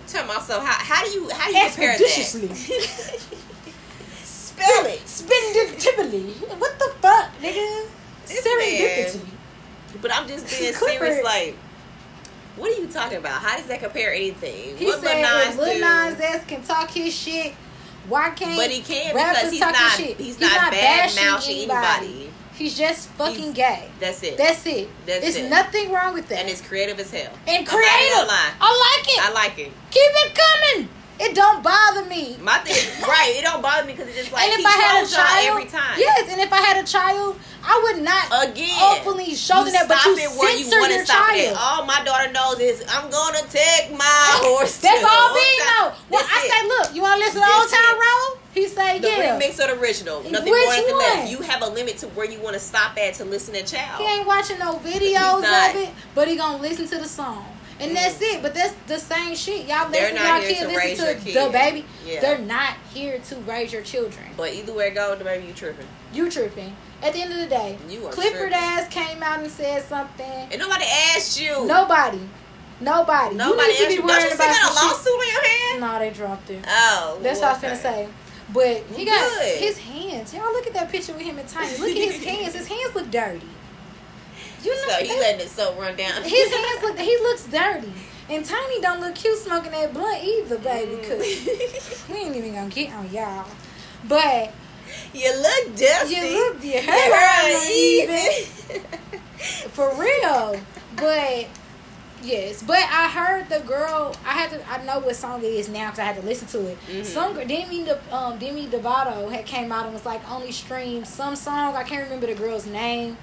Tell myself, how, how do you how do you compare that? Spell it. Spendipity. What the fuck, nigga? Serendipity. But I'm just being Clifford. serious. Like, what are you talking about? How does that compare anything? He what said Lil if Lil? Nas X can talk his shit, why can't But he can because he's not shit? he's not, bad bashing mouthing anybody. He's just fucking He's- gay. That's it. That's it. That's It's it. nothing wrong with that. and it's creative as hell. and creative. I like it. I like it. Keep it coming. It don't bother me. My thing, right? It don't bother me because it's just like and if I had a child, every time. yes, and if I had a child, I would not Again, openly show them that, but you it where you censor your stop it. child. All my daughter knows is I'm gonna take my horse. That's all Old know. Well, I it. say, look, you want to listen to Old Town it. Road? He say, the yeah. remix or the original. Nothing Which more, nothing one? less. You have a limit to where you want to stop at to listen to child. He ain't watching no videos of it, but he gonna listen to the song. And that's it. But that's the same shit. Y'all They're listen, not y'all here kids to raise listen your to kid. DaBaby. Yeah. They're not here to raise your children. But either way go, DaBaby you tripping. You tripping. At the end of the day, You are Clifford tripping. ass came out and said something. And nobody asked you. Nobody. Nobody. Nobody you need asked to you. be you worried still about got a lawsuit on your hand? No, they dropped it. Oh, That's well, what I was finna okay. say. But he got Good. his hands. Y'all look at that picture with him and Tiny. Look at his hands. His hands look dirty. You know, So he letting it so run down. his hands look. He looks dirty. And Tiny don't look cute smoking that blunt either, baby. Cause we ain't even gonna get on y'all. But you look dusty. you look your hair hair even for real. But yes, but I heard the girl. I had to. I know what song it is now because I had to listen to it. Mhm. Some girl, Demi, De, um, Demi Devato had came out and was like only streamed some song. I can't remember the girl's name.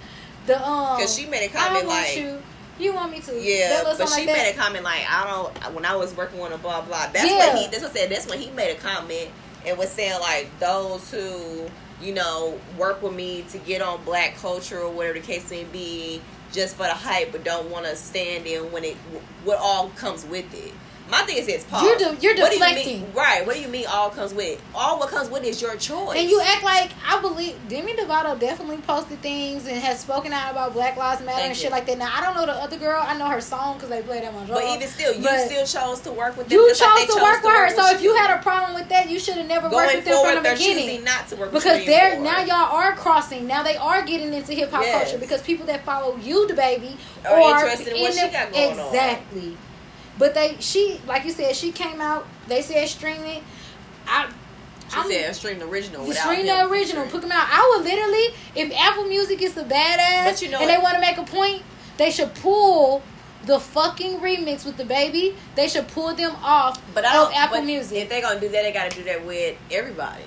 The um, Because she made a comment like, you. You want me to? yeah, but she like made a comment like, I don't. When I was working on a blah blah. That's Yeah. what he. That's what I said. That's when he made a comment and was saying like those who you know work with me to get on black culture or whatever the case may be, just for the hype, but don't want to stand in when it what all comes with it. My thing is this, Paul. You're de- you're what do you mean- deflecting. right? What do you mean? All comes with? All what comes with is your choice. And you act like I believe Demi Lovato definitely posted things and has spoken out about Black Lives Matter Thank and shit like that. Now I don't know the other girl. I know her song because they played at my job. But even still, you still chose to work with them. you chose like they to work with her. So if you you had a problem with that, you should have never worked going with them from the beginning. not to work Because you they're now y'all are crossing. Now they are getting into hip hop Yes. culture because people that follow you, DaBaby, Are are interested in what she got going on. exactly. But they, she, like you said, she came out. They said stream it. I, She I'm- said stream the original. Stream the original, put them out. I would literally, if Apple Music is the badass But you know and what? they want to make a point, they should pull the fucking remix with DaBaby. They should pull them off But I don't. Apple but Music. If they're gonna do that, they gotta do that with everybody.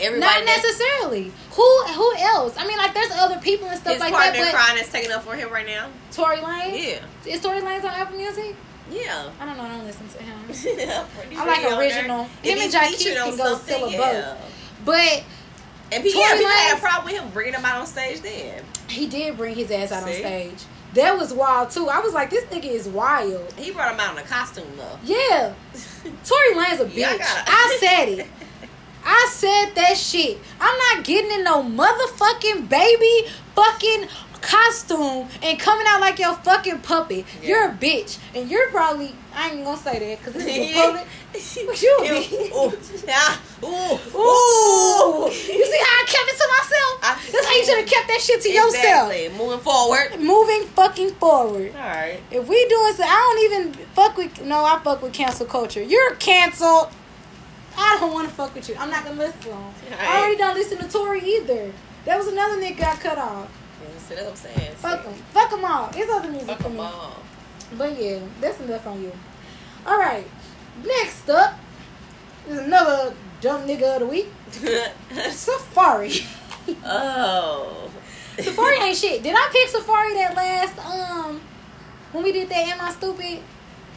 Everybody. Not necessarily. Who who else? I mean, like there's other people and stuff His like partner that. crying is taking up for him right now. Tory Lanez, Yeah. is Tory Lanez on Apple Music? Yeah. I don't know. I don't listen to him. Pretty I like original. Him and Jackie can go still a yeah. But And Tory yeah, people had a problem with him bringing him out on stage then. he did bring his ass out on stage. That was wild too. I was like, this nigga is wild. He brought him out in a costume though. Yeah. Tory Lanez a bitch. Yeah, I I said it. I said that shit. I'm not getting in no motherfucking baby fucking costume and coming out like your fucking puppet. Yeah. You're a bitch. And you're probably, I ain't gonna say that because this is a public. But you a bitch. Ooh. Yeah. Ooh. Ooh. You see how I kept it to myself? I- That's how you should have kept that shit to yourself. Exactly. Moving forward. Moving fucking forward. All right. If we doing so, I don't even fuck with. No, I fuck with cancel culture. You're canceled. I don't want to fuck with you. I'm not gonna listen to him. I already don't listen to Tory either. That was another nigga got cut off. Yeah, see, that's what I'm saying. Fuck them. Fuck them all. It's other music Fuck for them me. all. But yeah, that's enough on you. All right. Next up is another dumb nigga of the week. Safaree. oh. Safaree ain't shit. Did I pick Safaree that last um when we did that? Am I stupid?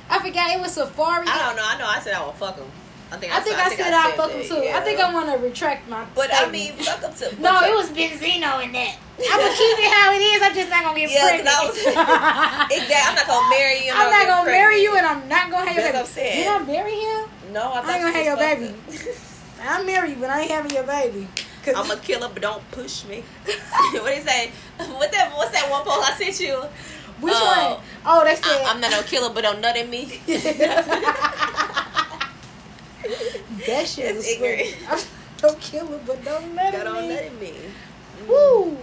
I forgot it was Safaree. I don't know. I know. I said I would fuck him. I think. I think I, said I fuck him too. I think I want to retract my. But I mean, fuck him too. no, it was Benzino in that. I'm gonna keep it how it is. I'm just not gonna get Yeah, pregnant. I was- Exactly. I'm not gonna marry you. I'm not gonna marry you, and I'm not gonna have your That's baby. I'm. Did I marry him? No, I, I ain't gonna have your baby. I marry you, but I ain't having your baby. Cause I'm a killer, but don't push me. what he say? What that? What's that one post I sent you? which uh, one? Oh, they said. I, I'm not no killer, but don't nut in me. that shit was ignorant. funny. Don't kill her, but don't let Got her on me. nut in me. Woo!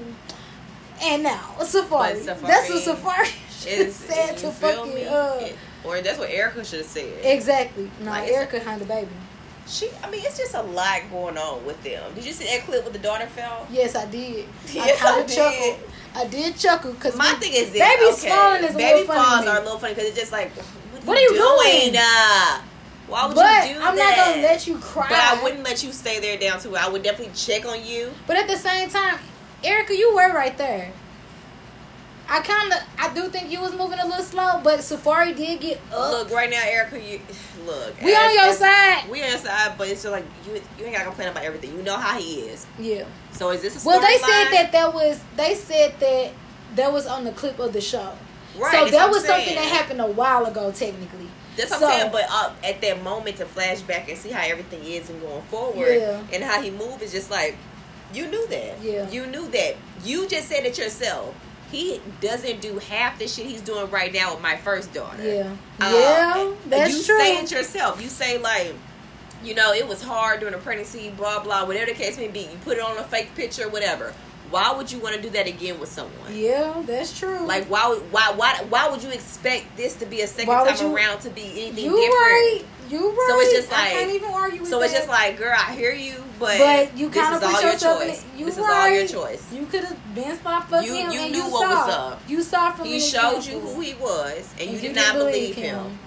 And now, a safari. But Safaree That's what Safaree Is said to fucking. me? Uh, It- or that's what Erica should have said. exactly. No, Like, Erica had the baby. She, I mean, it's just a lot going on with them. Did you see that clip with the daughter fell? Yes, I did. Yes, I I of did. chuckled. I did chuckle because My thing is this. Baby's okay, falling is a baby little funny to falls are a little funny because it's just like, what, What are you doing? Uh, why would But you do that? I'm that? not gonna let you cry. But I wouldn't let you stay there down too. I would definitely check on you. But at the same time, Erica, you were right there. I kind of, I do think you was moving a little slow, but Safaree did get up. Look, right now, Erica, you look. we as- on your as- side. We on your side, but it's just like you. You ain't gotta complain about everything. You know how he is. Yeah. So is this a Well, they storyline? said that that was they said that that was on the clip of the show. Right. so that was something that happened a while ago, technically. That's what So- I'm saying. But uh, at that moment, to flash back and see how everything is and going forward, Yeah. and how he moved is just like you knew that. Yeah. You knew that. You just said it yourself. He doesn't do half the shit he's doing right now with my first daughter. Yeah. Uh, yeah, that's you true. say it yourself. You say like, you know, it was hard during the pregnancy, blah blah, whatever the case may be. You put it on a fake picture, whatever. Why would you want to do that again with someone? yeah, that's true. Like why would why why why would you expect this to be a second time you- around to be anything you different? right. You right. So it's just I like- can't even argue with So it's that. just like, girl, I hear you, but But you kind of put all your yourself in choice. You this right. is all your choice. You could have been stopped fucking You- him, you and knew you what saw. was up. You saw from He showed example. you who he was, and, you, you did not believe him,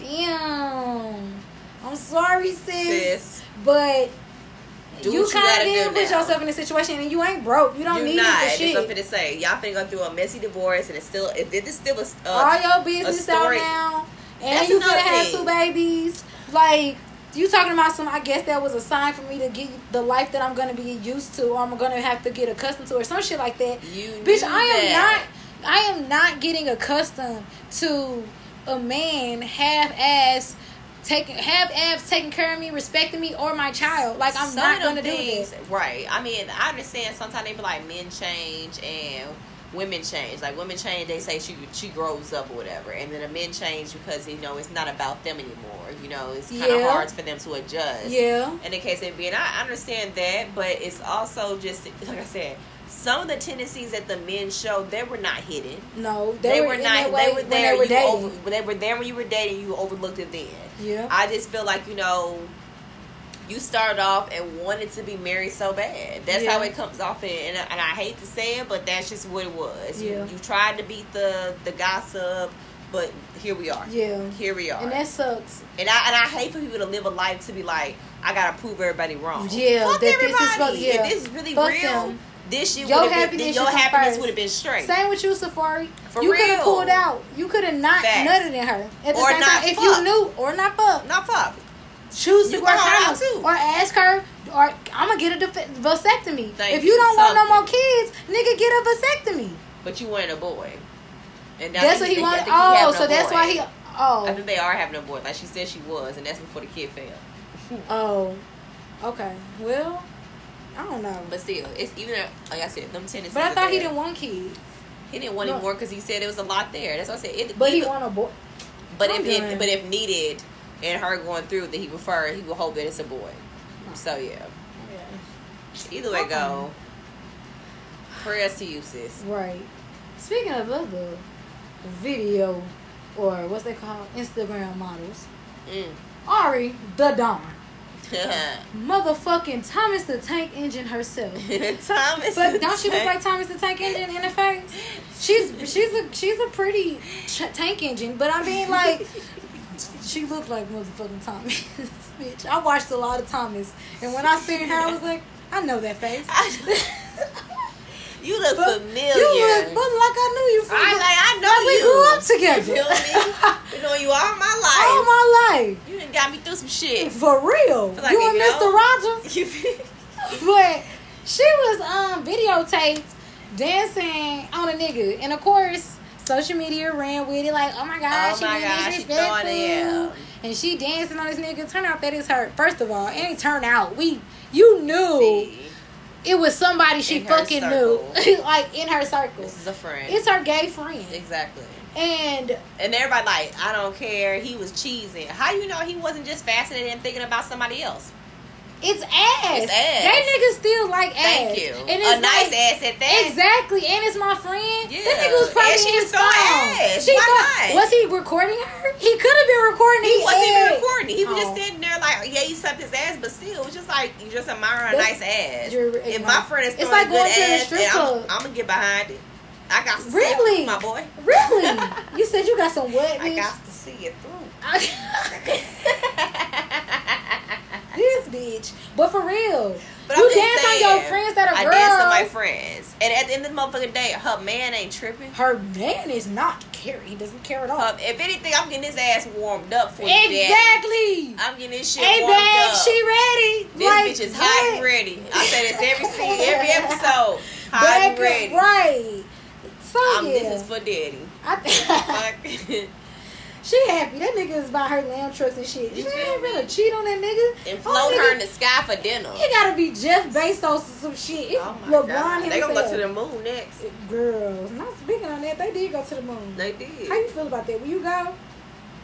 Damn. I'm sorry, sis. sis. But Do you what you kind of did put now. yourself in a situation, and you ain't broke. You don't You need not. it for That's shit. something to say. Y'all finna go through a messy divorce, and it's still it, it is still a uh, All your business out now, and That's you finna have two babies. Like you talking about some? I guess that was a sign for me to get the life that I'm gonna be used to, or I'm gonna have to get accustomed to, or some shit like that. You Bitch, I am that. not. I am not getting accustomed to a man half ass taking half abs taking care of me, respecting me, or my child. Like I'm Some not gonna do things, that. Right. I mean, I understand sometimes they be like men change and women change. Like women change, they say she she grows up or whatever, and then the men change because you know it's not about them anymore. You know, it's kind of Yeah. hard for them to adjust. Yeah. In the case of being, I understand that, but it's also just like I said. Some of the tendencies that the men showed, they were not hidden. No, They, they, were, were, not. They were when there. they were dating. over, when they were there when you were dating. You overlooked it then. yeah. I just feel like you know, you started off and wanted to be married so bad. That's Yeah. how it comes off, in, and, and I hate to say it, but that's just what it was. Yeah. You, you tried to beat the the gossip, but here we are. yeah. Here we are. And that sucks. And I and I hate for people to live a life to be like, I gotta prove everybody wrong. Yeah, Fuck that this is everybody. supposed- yeah. If this is really Fuck real, them. This shit Your would have happiness been your happiness would have been straight. Same with you, Safaree. For you could have pulled out. You could have not Facts. nutted in her at the Or same not time. If you knew or not fuck, Not fuck. choose to can out too. or ask her. Or I'm gonna get a def- vasectomy. Thank if you don't want no more kids, nigga, get a vasectomy. But you weren't a boy. And That's what he wanted. think he having Oh, so that's boy. why he. Oh, I think they are having a boy. Like she said she was, and that's before the kid fell. oh, okay. Well, I don't know. But still, it's even like I said, them tendencies. But I thought he didn't want kids. He didn't want No. any more because he said it was a lot there. That's what I said. It, But he either- want a boy. But I'm if it, but if needed, and her going through that he prefer, he would hope that it's a boy. So yeah, either way Okay. go. Prayers to you, sis. Right. Speaking of other video or what's they call Instagram models, Mm. Ari the Don, motherfucking Thomas the Tank Engine herself. Thomas. But don't she look like Thomas the Tank Engine in the face? She's she's a she's a pretty tank engine, but I mean like she looked like motherfucking Thomas. Bitch, I watched a lot of Thomas, and when I seen her, I was like, I know that face. You look But familiar. You look, but like I knew you from. I like I know like we you. grew up together. You feel me? Been knowing you all my life. All my life, You done got me through some shit. for real. Like you and. Mr. Rogers. You but she was um videotaped dancing on a nigga, and of course, social media ran with it like, oh my god, Oh she my God, disrespectful, and she dancing on this nigga. Turn out that is her. First of all, it ain't turn out. We, you knew See, it was somebody she fucking circle. knew, like in her circle. this is a friend. It's her gay friend, exactly. and And everybody like, I don't care. He was cheesing. How you know he wasn't just fascinated and thinking about somebody else? It's ass. It's ass. They niggas still like ass. Thank you. And it's a nice like- ass at that. Exactly, and it's my friend. Yeah. That nigga was probably And she in his phone. ass. She Why thought, not? was he recording her? He could have been recording. He wasn't even recording. He was Oh. just sitting there like, yeah, he sucked his ass, but still, it was just like you just admiring a That's- nice ass. If my friend is It's like going to the ass, strip then I'm. I'm gonna get behind it. I got to Really? my boy. Really? you said you got some what? I got to see it through. this bitch. But for real, But you I'm dance on your friends that are I girls. dance on my friends, and at the end of the motherfucking day, her man ain't tripping. Her man is not care. He doesn't care at all. Her, if anything, I'm getting his ass warmed up for you, Daddy. exactly. I'm getting this shit Hey, warmed babe, up. she ready. this like, bitch is hot and ready. I say this every scene, every episode. Hot and ready. Right. So I'm, yeah. This is for daddy. I Fuck. She happy. That nigga is buying her lamb trucks and shit. She You ain't me? gonna cheat on that nigga. and Oh, float nigga, her in the sky for dinner. He gotta be Jeff Bezos or some shit. It's Oh my LeBron god. himself. They gonna go to the moon next. Girls, not speaking on that, they did go to the moon. They did. How you feel about that? Will you go?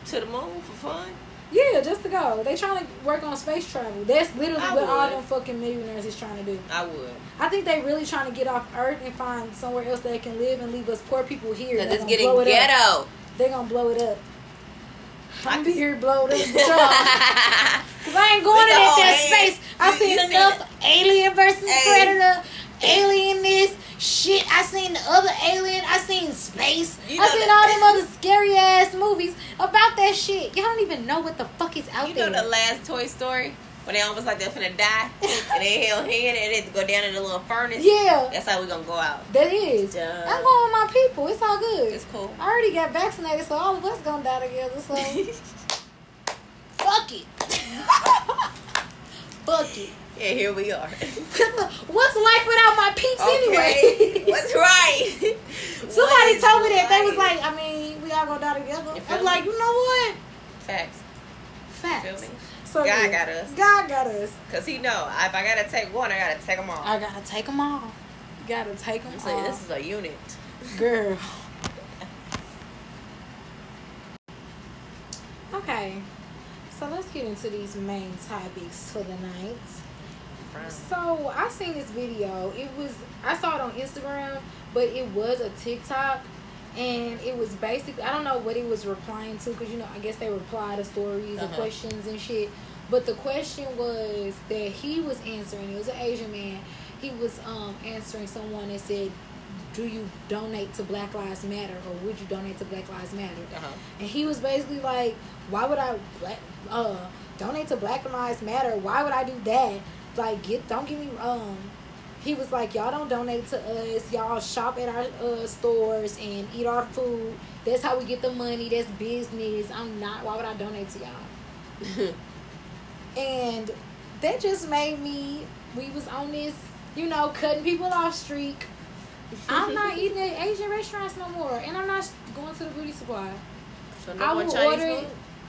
To the moon for fun. Yeah, just to go. They trying to work on space travel. That's literally I what all them fucking millionaires is trying to do. I would. I think they really trying to get off Earth and find somewhere else they can live and leave us poor people here. Cause They it's gonna getting blow it up. ghetto. They gonna blow it up. I I'm here blowed up. Cause I ain't going to that, space. I seen seen Alien versus Hey. Predator, Alien this shit. I seen the other Alien. I seen Space. You I seen that- all them other scary ass movies about that shit. Y'all don't even know what the fuck is out You there. You know the last Toy Story when they almost like they're finna die and they held hand and they had to go down in the little furnace. yeah, That's how we gonna go out. that is. Duh. I'm going with my people. It's all good. It's cool. I already got vaccinated, so all of us gonna die together. So fuck it. fuck it. Yeah, here we are. What's life without my peeps Okay, anyway? what's right? Somebody told me that they was like, I mean, we all gonna die together. I'm like, you know what? facts. Facts. God got us. God got us. Cause he know if I gotta take one, I gotta take them all. I gotta take them all. Gotta take them all. this is a unit. Girl. Okay. So let's get into these main topics for the night. So I seen this video. It was I saw it on Instagram, but it was a TikTok, and it was basically I don't know what he was replying to because you know I guess they reply to stories and Uh-huh. questions and shit. But the question was that he was answering. It was an Asian man. He was um answering someone that said, "Do you donate to Black Lives Matter or would you donate to Black Lives Matter?" Uh-huh. And he was basically like, "Why would I black, uh donate to Black Lives Matter? Why would I do that? Like, get don't get me um." He was like, "Y'all don't donate to us. Y'all shop at our uh, stores and eat our food. That's how we get the money. That's business. I'm not. Why would I donate to y'all?" And that just made me. We was on this, you know, cutting people off streak. I'm not eating at Asian restaurants no more, and I'm not going to the beauty supply. So I no more will Chinese order food?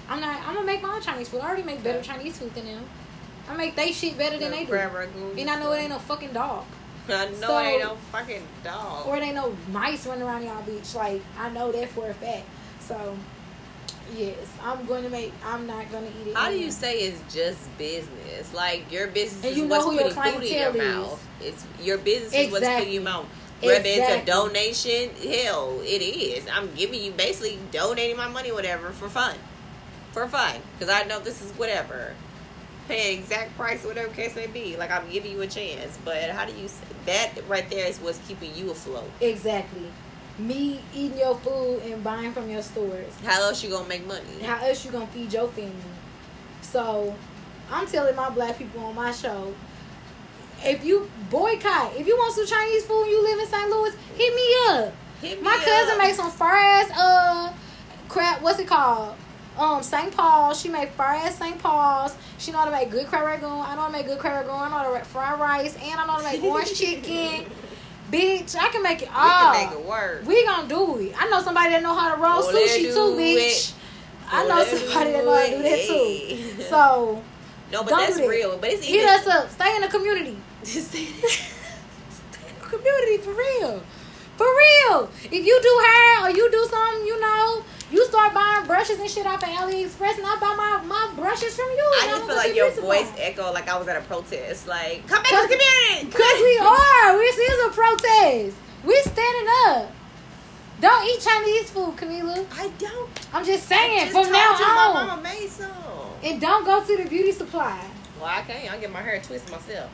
I'm not. I'm gonna make my own Chinese food. I already make better Chinese food than them. I make they shit better than they do, and I know it ain't no fucking dog, I know So- it ain't no fucking dog. or it ain't no mice running around y'all beach. Like I know that for a fact. So, yes, I'm going to make. I'm not gonna eat it. How do you say it's just business? Like your business And is you know what's putting food in your is. mouth. It's your business is what's putting in your mouth. Exactly. Whether it's a donation, hell, it is. I'm giving you basically donating my money, whatever, for fun, for fun, because I know this is whatever, paying exact price, whatever case may be. Like I'm giving you a chance, but how do you that right there is what's keeping you afloat? Exactly. Me eating your food and buying from your stores. How else you gonna make money? How else you gonna feed your family? So, I'm telling my black people on my show, if you boycott, if you want some Chinese food, and you live in St. Louis, hit me up. Hit me My cousin up. makes some ass uh crap. What's it called? Um, St. Paul's. She made fire ass St. Paul's. She know how to make good crab rangoon. I know how to make good crab rangoon. I know how to make fried rice, and I know how to make orange chicken. Bitch, I can make it We all. can make it work. We gonna do it. I know somebody that know how to roll let sushi too, bitch. it. I know let somebody that know how to do that too. So No, but don't that's that. real. But it's hit even us up. Stay in the community. Stay in the community for real. For real. If you do hair or you do something, you know, you start buying brushes and shit off of AliExpress, and I buy my, my brushes from you. I just feel like your voice echoed like I was at a protest. Like, come back to the community. Cause we are. This is a protest. We standing up. Don't eat Chinese food, Camila. I don't. I'm just saying just from now you my on. mama made some. And don't go to the beauty supply. Well, I can't. I get my hair twisted myself.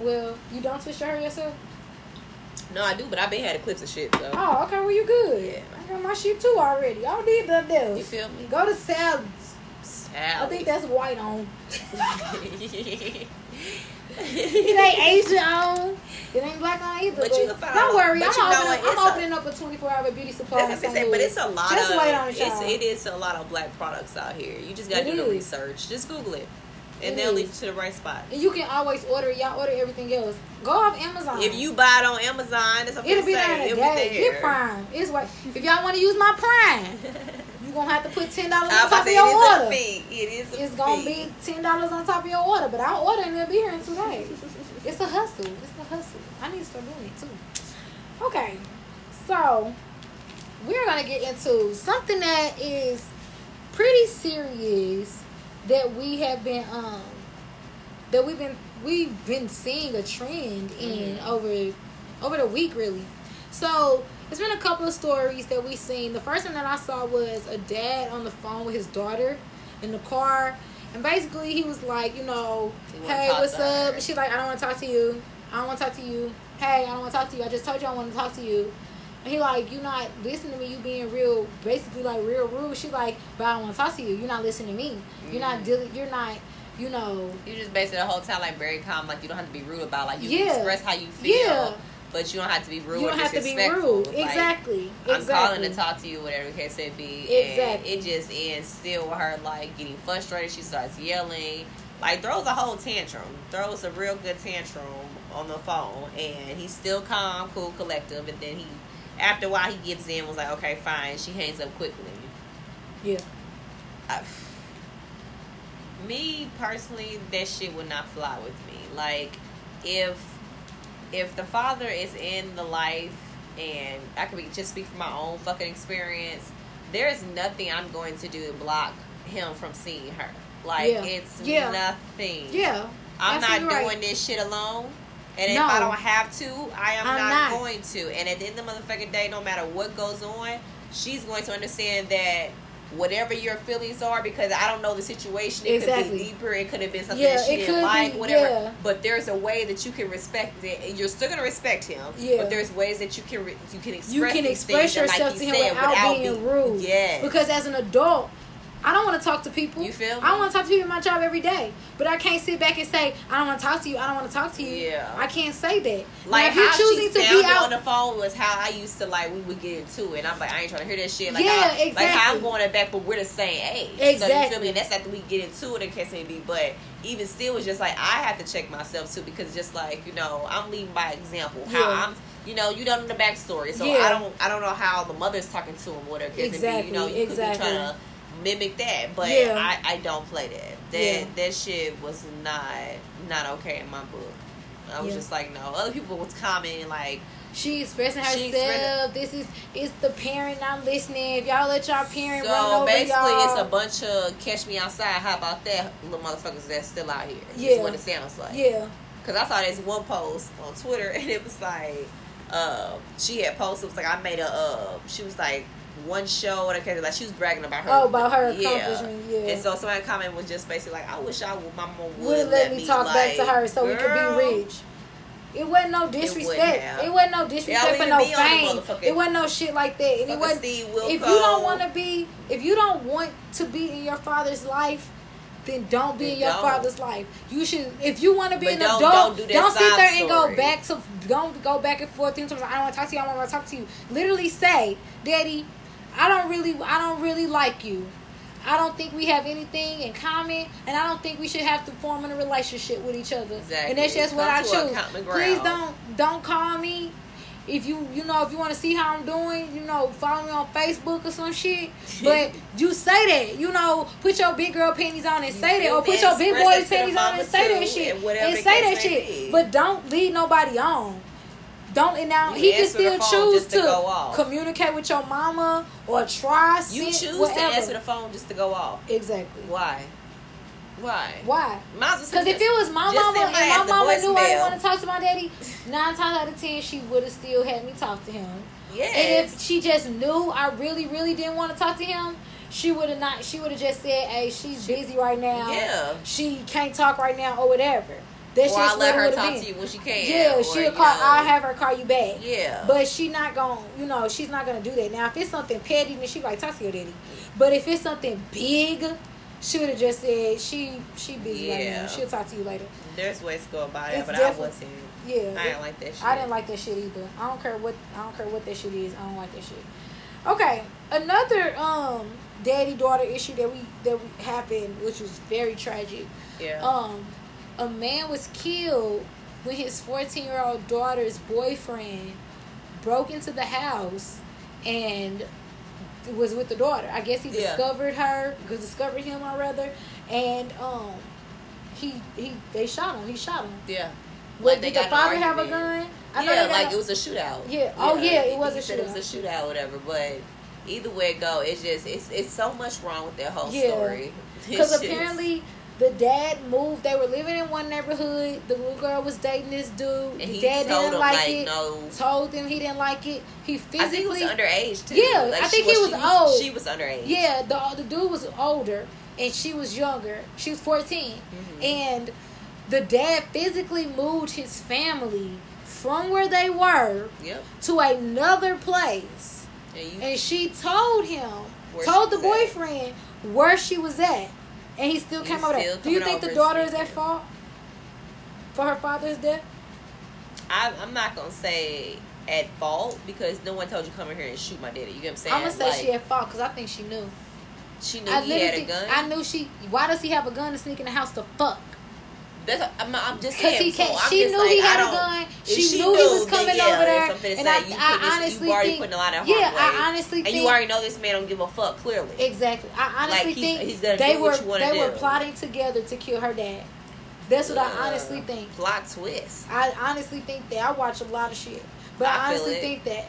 Well, you don't twist your hair yourself? No, I do, but I've been had clips of shit. So Oh, okay, well you good. Yeah. My shit too already. I don't need nothing else. you feel me? Go to Sally's. I think that's white on. It ain't Asian on. It ain't black on either. But But, you can find don't worry, I'm, opening? I'm opening up a 24 hour beauty supply. That's what. I but it's a lot Just of wait on it, it's, y'all. it is a lot of black products out here. You just gotta It do the research. Just Google it, and It they'll lead you to the right spot. And you can always order. Y'all order everything else. Go off Amazon. If you buy it on Amazon, it's It'll be there it'll day. be there. Get Prime. It's what if y'all want to use my Prime, you gonna have to put ten dollars on top of your it is order. It is a It's gonna fee. be ten dollars on top of your order, but I'll order and it'll be here in two days. It's a hustle. It's a hustle. I need to start doing it too. Okay, so we're gonna get into something that is pretty serious that we have been um that we've been we've been seeing a trend in Mhm. over over the week really. So it's been a couple of stories that we've seen. The first one that I saw was a dad on the phone with his daughter in the car. And basically he was like, you know, He hey, what's up? She's like, I don't want to talk to you. I don't want to talk to you. Hey, I don't want to talk to you. I just told you I want to talk to you. He like, you not listening to me. You being real, basically like real rude. She like, but I don't want to talk to you. You're not listening to me. You're not Mhm. dealing. You're not. You know. You just basically the whole time like very calm, like you don't have to be rude about. Like you Yeah. can express how you feel, Yeah. but you don't have to be rude. you don't have to be rude. Like, exactly. I'm exactly. calling to talk to you, whatever the case may be. Exactly. And it just ends still with her like getting frustrated. She starts yelling, like throws a whole tantrum, throws a real good tantrum on the phone, and he's still calm, cool, collective. And then he, after a while, he gives in, was like, okay, fine. She hangs up quickly. Yeah. I, me personally, that shit would not fly with me. Like, if if the father is in the life, and I could be just speak from my own fucking experience, there is nothing I'm going to do to block him from seeing her. Like, Yeah. it's Yeah. nothing. Yeah. I'm not doing right. this shit alone. And if I don't have to, I am not, not. going to. And at the end of the motherfucking day, no matter what goes on, she's going to understand that whatever your feelings are, because I don't know the situation, it could be deeper, it could have been something Yeah, that she didn't like, be, whatever. yeah. But there's a way that you can respect it. and You're still gonna respect him. Yeah. But there's ways that you can re- you can express you can express yourself like to him said, without, being rude. Yes. Because as an adult, I don't want to talk to people. You feel me? I want to talk to people in my job every day, but I can't sit back and say I don't want to talk to you. I don't want to talk to you. Yeah. I can't say that. Like now, if you're choosing to be out, on the phone was how I used to like we would get into it. And I'm like, I ain't trying to hear that shit. Like, Yeah, I, like how I'm going back, but we're the same age. So you Exactly. feel me? And that's after we get into it in case maybe. But even still, it's just like I have to check myself too because just like you know, I'm leading by example. How Yeah. I'm you know, you don't know the backstory. So Yeah. I don't I don't know how the mother's talking to him, whatever. Cause Exactly, Be, you know, you exactly. could be trying to mimic that, but Yeah. I, I don't play that. That Yeah. that shit was not not okay in my book. I was Yeah. just like, no. Other people was commenting like, She expressing She herself. This is it's the parent not listening. If y'all let y'all parent run so over basically, y'all, it's a bunch of catch me outside. How about that, little motherfuckers that's still out here? Yeah. Is what it sounds like. yeah, Cause I saw this one post on Twitter and it was like, uh, she had posted. It was like I made a. Uh, she was like one show or okay, like she was bragging about her. Oh, about her Yeah. accomplishment, yeah. And so somebody comment was just basically like, I wish I would. My mom would would have let me talk back to her so we could be rich. It wasn't no disrespect. have. It, wasn't no disrespect for no fame. It wasn't no shit like that. And it wasn't. If you don't want to be, if you don't want to be in your father's life, then don't be Then in your don't. father's life. You should, if you want to be But an don't- adult, don't do that sit there and go back to, don't go back and forth. Things like, I don't want to talk to you. I don't want to talk to you. Literally say, Daddy, I don't really, I don't really like you. I don't think we have anything in common, and I don't think we should have to form a relationship with each other. Exactly. And that's just what I choose. Please don't don't call me. If you you know if you want to see how I'm doing, you know follow me on Facebook or some shit. But you say that you know put your big girl panties on and You say that, or put your big boy it to the panties on and say that shit and whatever and say that shit. be. But don't lead nobody on. Don't and now You he can still choose to to, go off. communicate with your mama or try. You choose whatever. to answer the phone just to go off. exactly. Why? Why? Why? Might as well Because if it was my mama and my my ass a mama knew I didn't want to talk to my daddy, nine times out of ten she would have still had me talk to him. And if she just knew I really, really didn't want to talk to him, she would have not. She would have just said, "Hey, she's busy right now. Yeah. she can't talk right now, or whatever." That's or I'll let her talk to you when she can. Yeah, or, she'll call. know. I'll have her call you back. Yeah. But she not gonna, you know, she's not gonna do that. Now, if it's something petty, then she like talk to your daddy. But if it's something big, she would have just said she she busy right Yeah. now. She'll talk to you later. There's ways to go about it, It's but I wasn't. Yeah, I didn't like that shit. I didn't like that shit either. I don't care what I don't care what that shit is. I don't like that shit. Okay, another um daddy daughter issue that we that we happened, which was very tragic. Yeah. Um, a man was killed when his fourteen year old daughter's boyfriend broke into the house and was with the daughter. I guess he Yeah. discovered her, because discovered him or rather, and um, he he they shot him. He shot him. yeah. What, Like, did the father have a gun? I yeah, like a- it was a shootout. Yeah. Oh, yeah, it was a said It was a shootout, whatever. But either way it go, it's just it's it's so much wrong with that whole Yeah. story. Because apparently the dad moved. They were living in one neighborhood. The little girl was dating this dude. and the he dad told didn't him like, like, it. no. Told him he didn't like it. He I physically. think he was underage too. Yeah, Like, I think she he was old. She was underage. Yeah, the the dude was older and she was younger. She was 14 Mhm. and the dad physically moved his family from where they were Yep. to another place. And you, And she told him, told the was at. boyfriend where she was at. And he still came over. Do you think the daughter is at fault for her father's death? I, I'm not gonna say at fault because no one told you come in here and shoot my daddy. You get what I'm saying? I'm gonna say Like, she at fault because I think she knew. she knew I he had a gun. I knew she. Why does he have a gun to sneak in the house to fuck? That's I'm, I'm just saying. he can't. so she knew like, he had a gun. if She, knew he was coming yeah, over there, and. I, you I this- honestly you already think. putting a lot of yeah, harm I honestly and think. you already know this man don't give a fuck. Clearly, Exactly. I honestly Like, he's- think he's gonna they do were what you wanna they were plotting together to kill her dad. That's what I Uh, honestly think. Plot twist. I honestly think that I watch a lot of shit, but I I, honestly think that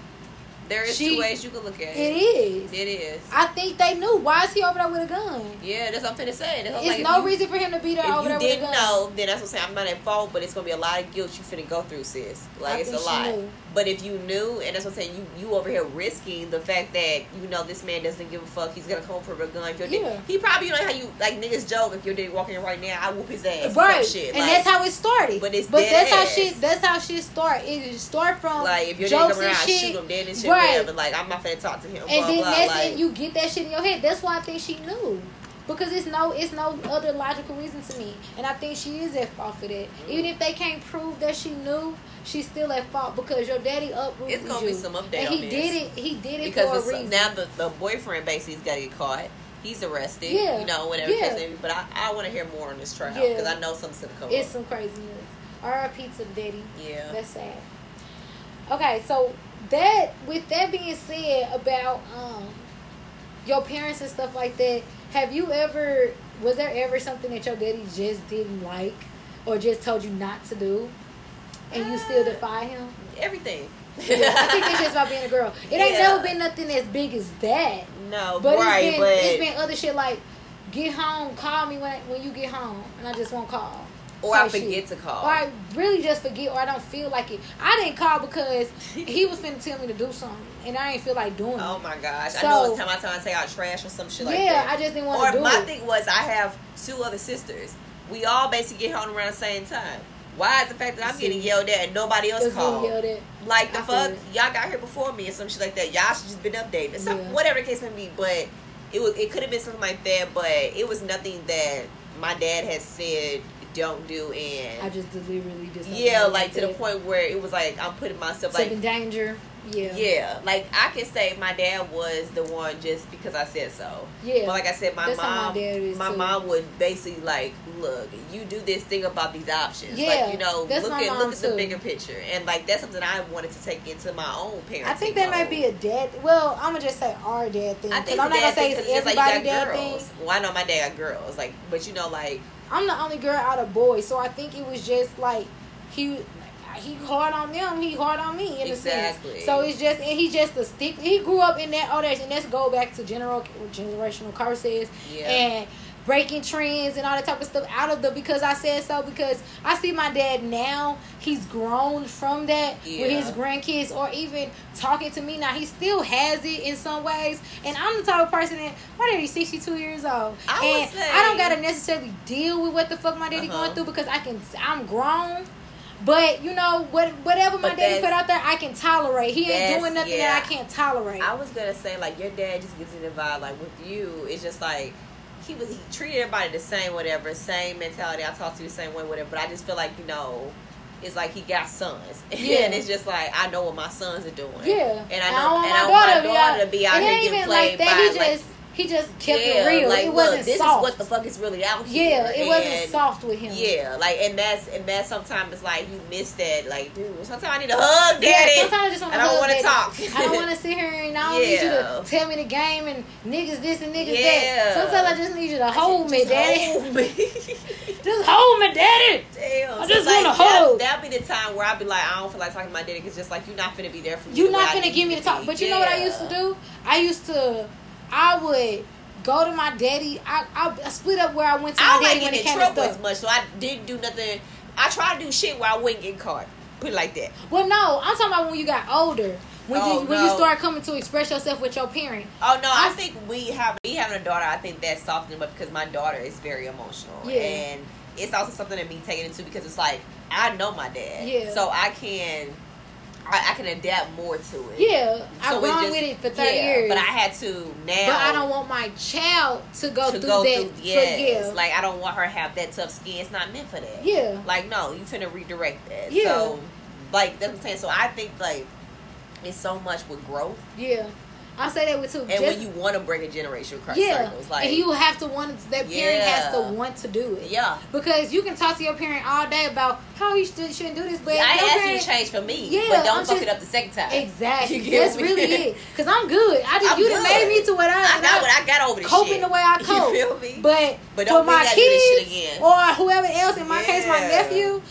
There is She- two ways you can look at it it. is. It is. I think they knew. Why is he over there with a gun? Yeah, that's what I'm finna say. It's like, no you- reason for him to be there over there with a gun. If you didn't know, then that's what I'm saying. I'm not at fault, but it's gonna be a lot of guilt you finna go through, sis. Like I it's a lot. knew. But if you knew, and that's what I'm saying, you you over here risking the fact that you know this man doesn't give a fuck. He's gonna come for a gun. If Yeah. dick, he probably you know how you like niggas joke. If your dick walking in right now, I whoop his ass. Right, shit. and like, that's how it started. But it's but dead that's how ass. shit. That's how shit start. It start from like if your dick jokes come and around, I shit, shoot him dead and shit, Right. whatever. Like I'm not finna talk to him. and blah, then blah, that's like, it. You get that shit in your head. That's why I think she knew. Because it's no, it's no other logical reason to me, and I think she is at fault for that. Mm. Even if they can't prove that she knew, she's still at fault because your daddy uprooted It's gonna you. be some update and on he did it. He did it because for a reason. now the, the boyfriend basically's got to get caught. He's arrested. Yeah. You know, whatever Yeah. case. But I, I want to hear more on this trial Yeah. because I know something's gonna come it's up. some crazy news. R.I.P. to daddy. Yeah. That's sad. Okay, so that with that being said about um your parents and stuff like that, have you ever was there ever something that your daddy just didn't like or just told you not to do, and you still defy him? Everything. I think it's just about being a girl. It ain't Yeah. never been nothing as big as that. no, But right, it's been but it's been other shit like get home, call me when when you get home, and I just won't call. or I type shit. forget to call. Or I really just forget, or I don't feel like it. I didn't call because he was finna tell me to do something, and I ain't feel like doing it. Oh my gosh! I So- know it's time I time I take out trash or some shit like yeah. I just didn't want to do it. Or my thing was I have two other sisters. We all basically get home around the same time. Why is the fact that I'm See. getting yelled at and nobody else called? yelled at. Like the I fuck, y'all got here before me and some shit like that. Y'all should just been updated. Some, Yeah. Whatever the case may be, but it was it could have been something like that, but it was nothing that my dad has said don't do and I just deliberately just yeah, like to the point where it was like I'm putting myself like in danger. Yeah, yeah, like I can say my dad was the one just because I said so. yeah. But like I said, my That's how my mom, my mom would basically like, look, you do this thing about these options. Yeah, like you know, that's look at look at the bigger picture, and like that's something I wanted to take into my own parenting. I think that might be a dad. Well, I'm gonna just say our dad thing I think I'm not gonna say thing it's like everybody you got dad thing. girls. Well, I know my dad got girls, like, but you know, like I'm the only girl out of boys, so I think it was just like he he hard on them, he hard on me in Exactly. a sense. So it's just and he just a stick. He grew up in that old age, and let's go back to general generational curses Yeah. and breaking trends and all that type of stuff out of the because I said so because I see my dad now he's grown from that with his grandkids or even talking to me now he still has it in some ways and I'm the type of person that my daddy's 62 years old I and say- I don't gotta necessarily deal with what the fuck my daddy Uh-huh. going through because I can I'm grown but you know what whatever my daddy put out there I can tolerate he ain't doing nothing yeah. that I can't tolerate I was gonna say, like your dad just gives me the vibe. Like with you, it's just like he was he treated everybody the same, whatever, same mentality. I talk to you the same way, whatever. But I just feel like you know. It's like he got sons, Yeah. and it's just like I know what my sons are doing. yeah and I know, want and I want my daughter to be out it here getting played like that by he like, just he just kept yeah, it real Like, it wasn't look, this soft is what the fuck is really out here. yeah it wasn't soft with him Yeah, like and that's and that's sometimes it's like you miss that. Like, dude, sometimes I need a hug, Yeah, daddy. sometimes I just want I don't want to talk. I don't want to sit here and I don't need you to tell me the game and niggas this and niggas Yeah. that. Sometimes I just need you to hold me, daddy. hold me. Just hold me, daddy. Damn. I just like, wanna that-. That'd be the time where I'd be like, I don't feel like talking to my daddy because just like you're not gonna be there for me. You're not gonna give me the talk. But you know what I used to do? I used to, I would go to my daddy. I I, I split up where I went to I my daddy when getting it in came to trouble as much, so I didn't do nothing. I try to do shit where I wouldn't get caught. Put it like that. Well, no, I'm talking about when you got older. When Oh, you when you start coming to express yourself with your parent. Oh no, I I- think we have me having a daughter. I think that softened up because my daughter is very emotional, Yeah. and it's also something that me taking into because it's like I know my dad, Yeah. so I can. I, I can adapt more to it. Yeah, I've So grown just- with it for 30 yeah, years. But I had to now. But I don't want my child to go to through go that. through. for- Yes, yeah. like I don't want her to have that tough skin. It's not meant for that. yeah. Like no, you finna redirect that. Yeah. So, like that's what I'm saying. So I think like it's so much with growth, Yeah. I say that with too. and Just- when you want to break a generation across yeah, circles, like and you have to want that parent has to want to do it. yeah. Because you can talk to your parent all day about how you should, shouldn't do this, but I your ain't asking you to change for me, Yeah, but don't I'm fuck just- it up the second time. Exactly. That's me? really it. Cause I'm good. I just I'm you done good. made me to what I. I got what I got over this coping shit. the way I cope. You feel me? But, But for my I shit kids again. or whoever else, in my case, my nephew,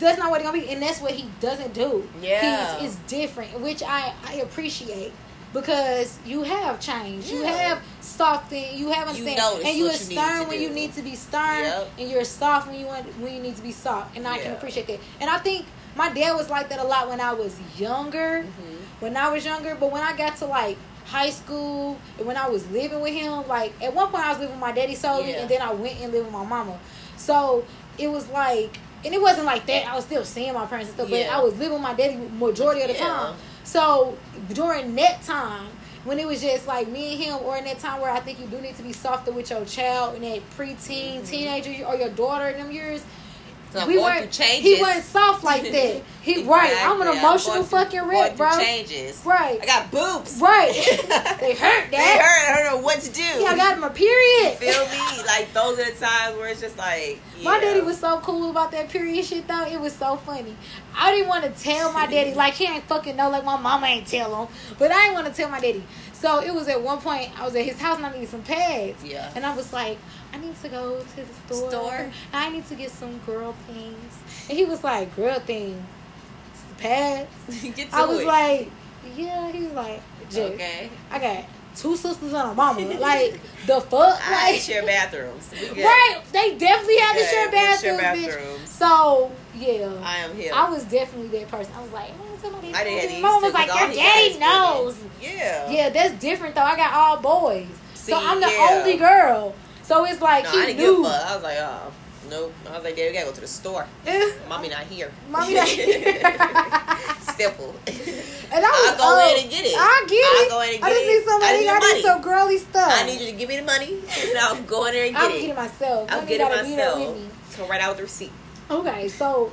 that's not what it's gonna be, and that's what he doesn't do. Yeah. He's is different, which I I appreciate. Because you have changed, you Yeah. have softened, you have understand, notice and you are what you stern when do. you need to be stern, Yep. and you're soft when you want when you need to be soft, and I can appreciate that. And I think my dad was like that a lot when I was younger Mhm. when I was younger, but when I got to like high school and when I was living with him, like at one point I was living with my daddy solely Yeah. and then I went and lived with my mama. So it was like and it wasn't like that. I was still seeing my parents and stuff, Yeah. but I was living with my daddy majority of the Yeah. time. So during that time, when it was just like me and him, or in that time where I think you do need to be softer with your child in that preteen, Mhm. teenager, or your daughter in them years, So we weren't. He wasn't soft like that. He right. I'm an emotional fucking wreck, bro. Changes. Right. I got boobs. Right. they hurt, They hurt. I don't know what to do. Yeah, I got my period. Feel me? Like those are the times where it's just like My yeah. daddy was so cool about that period shit though. It was so funny. I didn't want to tell my daddy like he ain't fucking know like my mama ain't tell him, but I didn't want to tell my daddy. So it was at one point I was at his house and I needed some pads. Yeah. And I was like, I need to go to the store. Store? I need to get some girl things. And he was like, girl things, pads. Get to I was it. like, yeah. He was like, Jess, okay. I got two sisters and a mama. Like the fuck, I like share bathrooms. Right? They definitely had to share bathrooms, share bitch. So yeah, I am here. I was definitely that person. I was like, oh, somebody. I didn't have these. Mom was like, your daddy knows. women. Yeah. Yeah, that's different though. I got all boys, See, so I'm the yeah. only girl. So it's like No, he I didn't knew. give a fuck. I was like, oh, nope. I was like, Daddy, we gotta go to the store. Eh, Mommy not here. Mommy not here. Simple. And I was I'll go old. in and get it. I get it. I'll it. go in and I get just it. need somebody. I I need need, the money. some girly stuff. I need you to give me the money, and I'll go in there and get it. I'll it. get it myself. I'll None get it myself. Come right out with the receipt. Okay, so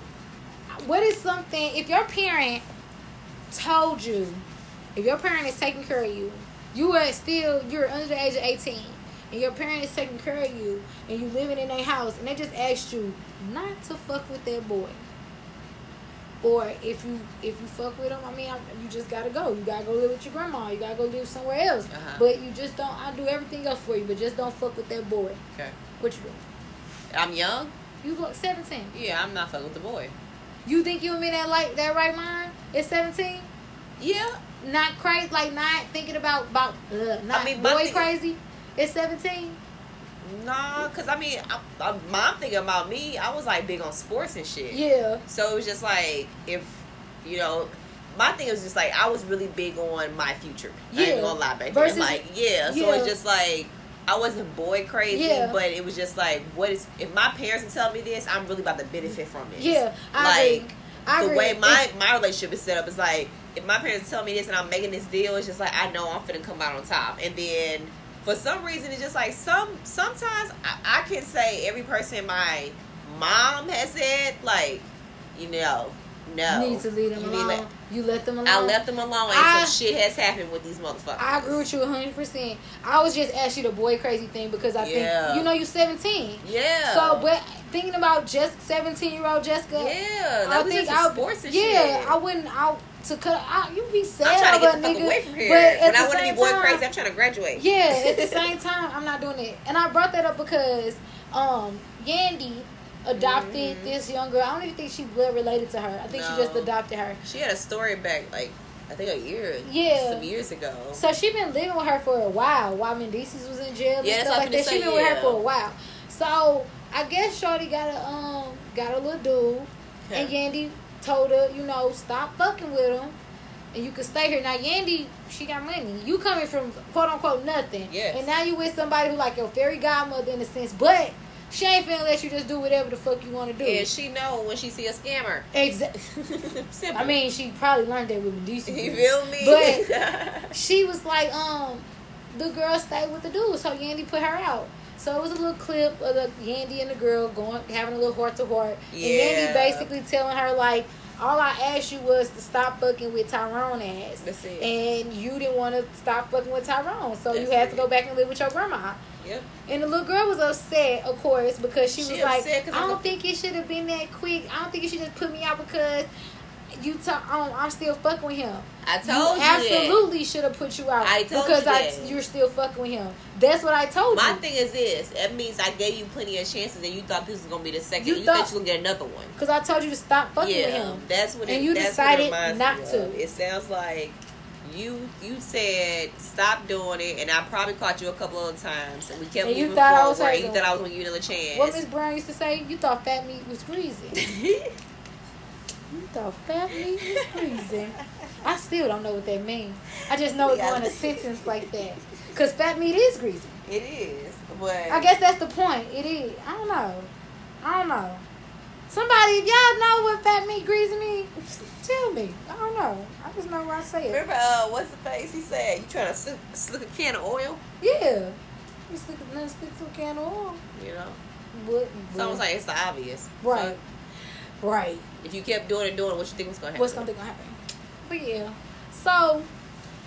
what is something if your parent told you, if your parent is taking care of you, you are still you're under the age of eighteen, and your parents taking care of you, and you living in their house, and they just asked you not to fuck with that boy. Or if you if you fuck with him, I mean, I, you just gotta go. You gotta go live with your grandma. You gotta go live somewhere else. Uh-huh. But you just don't. I do everything else for you, but just don't fuck with that boy. Okay. What you do? I'm young. You look seventeen. Yeah, I'm not fucking with the boy. You think you in that like that right mind at seventeen? Yeah. Not crazy, like not thinking about about uh, not mean, boy thing- crazy. At seventeen, Nah, cause I mean, I, I, I'm thinking about me. I was like big on sports and shit. yeah, So it was just like if you know, my thing was just like I was really big on my future. I Yeah. ain't gonna lie back Versus- then. Like yeah, so yeah. it's just like I wasn't boy crazy, Yeah. but it was just like what is if my parents are telling me this, I'm really about to benefit from this. yeah. I Like. I the agree. way my my relationship is set up is like if my parents tell me this and I'm making this deal, it's just like I know I'm finna come out on top. And then for some reason, it's just like some sometimes I, I can say every person my mom has said like you know no you need to leave them You alone. let- you let them alone. I left them alone and I- some shit has happened with these motherfuckers. I agree with you 100. percent I was just asking you the boy crazy thing because I Yeah. think you know you're 17. Yeah. So, but thinking about just 17 year old Jessica, yeah, I that was think just I sports and yeah, shit. I wouldn't out to cut out. You be sad I'm trying to get the fuck nigga, away from here. but when I want to be boy time- crazy, I'm trying to graduate. Yeah, at the same time, I'm not doing it. And I brought that up because um Yandy adopted Mhm. this young girl. I don't even think she blood related to her. I think she just adopted her. She had a story back like I think a year, Yeah. some years ago. So she been living with her for a while while Mendeecees was in jail and Yeah, that's stuff like that. She been with her for a while. So I guess Shorty got a um got a little dude and Yandy told her, you know, stop fucking with him. And you could stay here. Now Yandy, she got money. You coming from quote unquote nothing. Yes. And now you with somebody who like your fairy godmother in a sense, but she ain't finna let you just do whatever the fuck you wanna do. And she know when she see a scammer. Exactly. I mean, she probably learned that with Mendeecees. you feel me? But- she was like, um, the girl stayed with the dude, so Yandy put her out. So it was a little clip of the Yandy and the girl going having a little heart to heart, and. Yandy basically telling her like, all I asked you was to stop fucking with Tyrone ass, That's it. and you didn't want to stop fucking with Tyrone, so you That's had to go back and live with your grandma. yep. And the little girl was upset, of course, because she, She was like, I don't think it should have been that quick. I don't think you should just put me out because you talk. Um, I'm still fucking with him. I told you, absolutely should have put you out I told because you I that. you're still fucking with him. That's what I told My you. My thing is this. That means I gave you plenty of chances, and you thought this was gonna be the second. You You, thought- thought you were gonna get another one. Because I told you to stop fucking with him. that's what. It, And you that's decided not to. It sounds like you you said stop doing it, and I probably caught you a couple of times, and we kept And you moving thought I was forward. you thought I was gonna give you another chance. What Miss Brown used to say, you thought fat meat was greasy. Fat meat was greasy. I still don't know what that means. I just know it Yeah. going a sentence like that. Because fat meat is greasy. it is, but I guess that's the point. It is. I don't know. I don't know. Somebody, if y'all know what fat meat greasy means, tell me. I don't know. I just know where I say it. Remember, uh, what's the face? He said, "You trying to slick, slick a can of oil?" Yeah. You stick to a can of oil. You know, it's almost like it's the obvious. Right. Right. If you kept doing it, doing it, what you think was gonna happen? What's gonna gonna happen? But yeah. So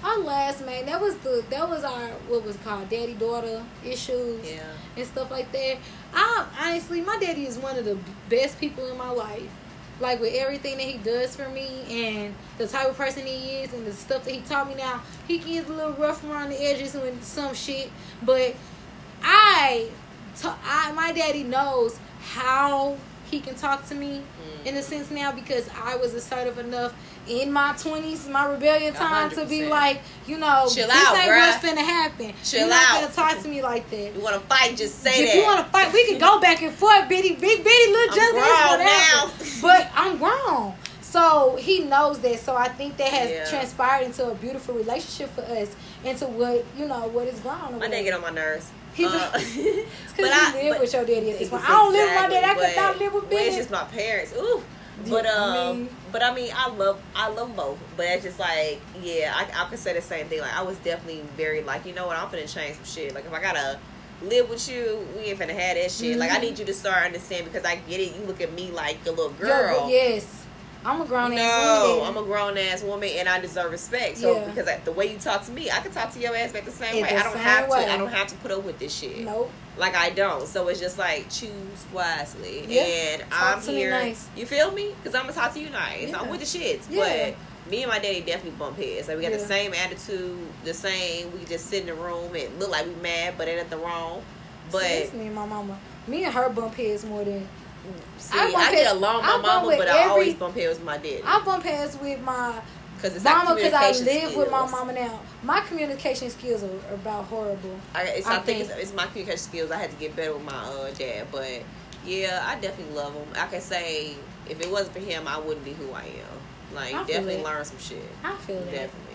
our last man, that was the that was our what was it called daddy daughter issues Yeah. and stuff like that. I honestly, my daddy is one of the best people in my life. Like with everything that he does for me and the type of person he is and the stuff that he taught me now, he gets a little rough around the edges with some shit. But I, I my daddy knows how he can talk to me in a mm. sense now because I was assertive enough in my twenties, my rebellion time, hundred to be like, you know, Chill this out, ain't bruh. what's finna happen. Chill You're not out. gonna talk to me like that. You want to fight? Just say if that. you want to fight, we can go back and forth, bitty, big, bitty, little just whatever. now. But I'm grown. So he knows that. So I think that has Yeah. transpired into a beautiful relationship for us, into what you know, what is grown. My dad get on my nerves. He Uh, do- It's but because I- you live but- with your daddy at this point. I don't live with my daddy. I could not live with when It's just my parents. Ooh. But I um, mean- but I mean, I love, I love both. But it's just like, yeah, I, I could say the same thing. Like, I was definitely very like, you know what, I'm finna change some shit. Like, if I gotta live with you, we ain't finna have that shit. Like, I Mhm. need you to start understanding because I get it. You look at me like a little Yo, girl. yes, I'm a grown ass No, woman. I'm a grown ass woman and I deserve respect. So Yeah. because I, the way you talk to me, I can talk to your ass back the same In way. the I don't have way. to. I don't have to put up with this shit. Nope. Like I don't. So it's just like choose wisely. Yeah. And Talk I'm to here. nice. You feel me? Because I'm gonna talk to you nice. Yeah. I'm with the shits. Yeah. But me and my daddy definitely bump heads. Like we got the same attitude, the same. We just sit in the room and look like we mad, but ain't nothing wrong. But me and my mama. Me and her bump heads more than see, I I, get along with my mama, but I always bump heads with my daddy. I bump heads with my Because it's mama because I live with my mama now. My communication skills are about horrible. I, it's, I I, think think- it's, it's my communication skills. I had to get better with my uh, dad, but yeah, I definitely love him. I can say if it wasn't for him, I wouldn't be who I am. Like I definitely learn some shit. I feel that. Definitely.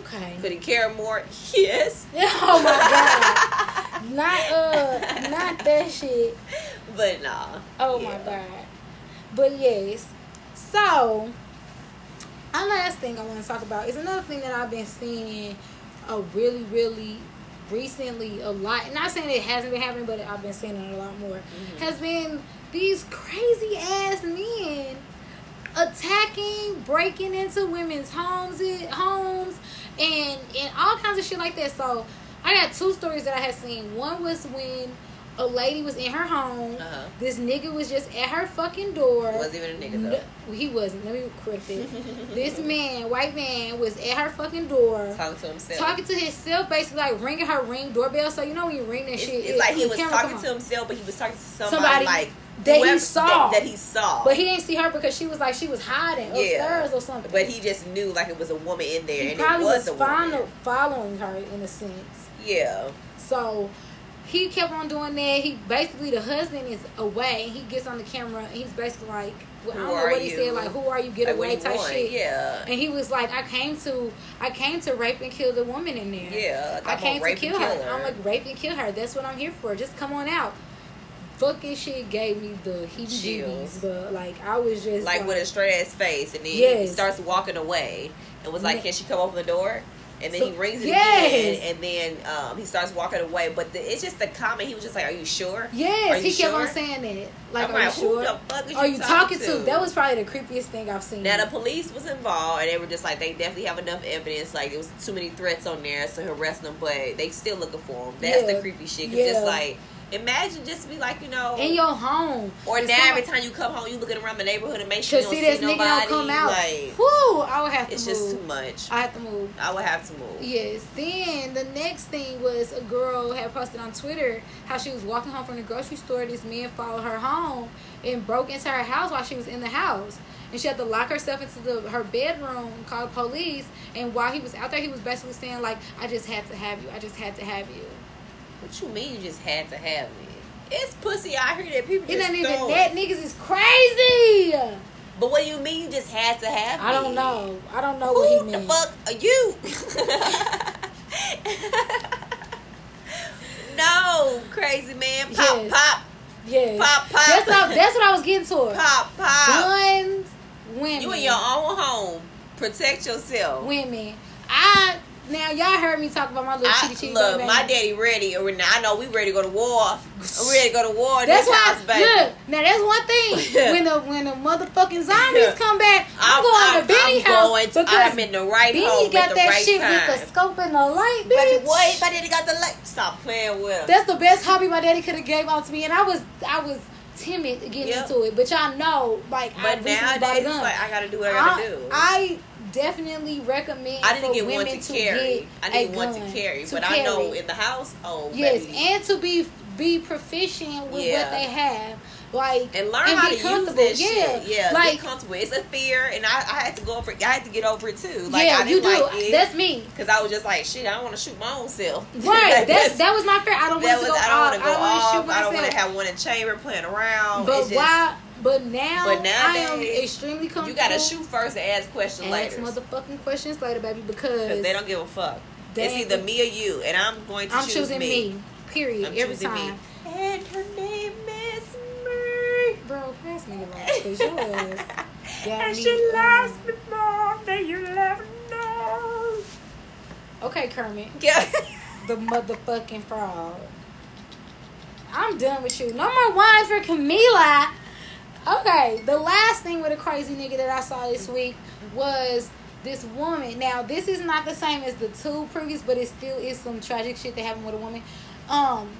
Okay. Could he care more? Yes. oh my god. Not uh not that shit. But nah. Oh my god. But yes. So our last thing I want to talk about is another thing that I've been seeing a really, really recently a lot. Not saying it hasn't been happening, but I've been seeing it a lot more. Mhm. Has been these crazy ass men attacking, breaking into women's homes, homes, and and all kinds of shit like that. So I got two stories that I had seen. One was when a lady was in her home. Uh-huh. This nigga was just at her fucking door. Wasn't even a nigga though. he wasn't. Let me correct it. this man, white man, was at her fucking door. Talking to himself. Talking to himself, basically like ringing her ring doorbell. So you know when you ring that it's, shit, it's it- like he was talking to himself, but he was talking to somebody, Somebody like that he saw. that, that he saw. But he didn't see her because she was like she was hiding Yeah. upstairs or something. But he just knew like it was a woman in there, he and it probably was, was, woman. follow, following her in a sense. Yeah. So he kept on doing that. He basically the husband is away. He gets on the camera and he's basically like, well, I don't know what he you? said, like, "Who are you? Get Like, away!" type want? shit. Yeah. And he was like, "I came to, I came to rape and kill the woman in there. Yeah. Like, I came to kill her. kill her. I'm like, rape and kill her. That's what I'm here for. Just come on out." Fucking shit gave me the heebie-jeebies, but like I was just like with a straight ass face, and then he starts walking away, and was like, "Can she come open the door?" And then So- he rings it Yes. again, and then um, he starts walking away. But the, it's just the comment. He was just like, "Are you sure?" Yes, you he kept sure? on saying that. Like, I'm are you like, who sure? the fuck Are you you talking talking to? to? That was probably the creepiest thing I've seen. Now the police was involved, and they were just like, they definitely have enough evidence. Like, there was too many threats on there to arrest them, but they still looking for him. That's Yeah. the creepy shit. 'Cause Yeah. Just like, imagine just be like, you know, in your home. or now someone- every time you come home, you looking around the neighborhood and make sure you see don't this see nigga nobody. don't come out. Like, Whoo! I would have to move it's move. just too much. I have to move. I would have to move. Yes. Then the next thing was a girl had posted on Twitter how she was walking home from the grocery store. This man followed her home and broke into her house while she was in the house. And she had to lock herself into the, her bedroom, call the police. And while he was out there, he was basically saying like, "I just had to have you. I just had to have you." What you mean you just had to have me? It's pussy out here that people It just ain't even that. Niggas is crazy. But what do you mean you just had to have me? I don't know. I don't know what he Who the meant. fuck are you? no, crazy man. Pop, Yes. pop, Yes. pop, pop. That's what, I, that's what I was getting to. pop, pop. Guns, women. You in your own home. Protect yourself. women. I now y'all heard me talk about my little I, chitty chitty look, baby. my daddy ready. Or I know we ready to go to war. We ready to go to war That's why. house, baby. Look, now that's one thing. when the when the motherfucking zombies come back, I'm, going to Benny I'm house going to, because I'm in the right Benny home got at the that right shit time. with the scope and the light, bitch. Baby, what? My daddy got the light. Stop playing with him. That's the best hobby my daddy could have gave out to me, and I was I was timid getting Yep. into it. But y'all know, like, I but bought a nowadays, gun. like I gotta do what I gotta I, do. I definitely recommend I didn't for get women one to to carry. get I didn't want to carry, to but I know in the house, oh Yes, baby. and to be be proficient with Yeah. what they have, like and learn and how to use that yeah. shit. Yeah, like get comfortable. It's a fear, and I, I had to go over. I had to get over it too. Like yeah, I you do. like it That's me. because I was just like, shit. I don't want to shoot my own self. Right. That's that was my fear. I don't want to go I don't want to go I don't want to off. I don't want to have one in chamber playing around. But just, why? But now, But I nowadays, am extremely comfortable. You gotta shoot first and ask questions Ask later. Ask motherfucking questions later, baby, because Because they don't give a fuck. They it's either me or you, and I'm going to I'm choose choosing me. Period. I'm every time. me. And her name is Marie. Bro, pass me the light, cause your ass got and me, she loves um, me more than you ever know. Okay, Kermit, Yeah. the motherfucking frog. I'm done with you. No more wine for Camila. Okay, the last thing with a crazy nigga that I saw this week was this woman. Now, this is not the same as the two previous, but it still is some tragic shit that happened with a woman. Um,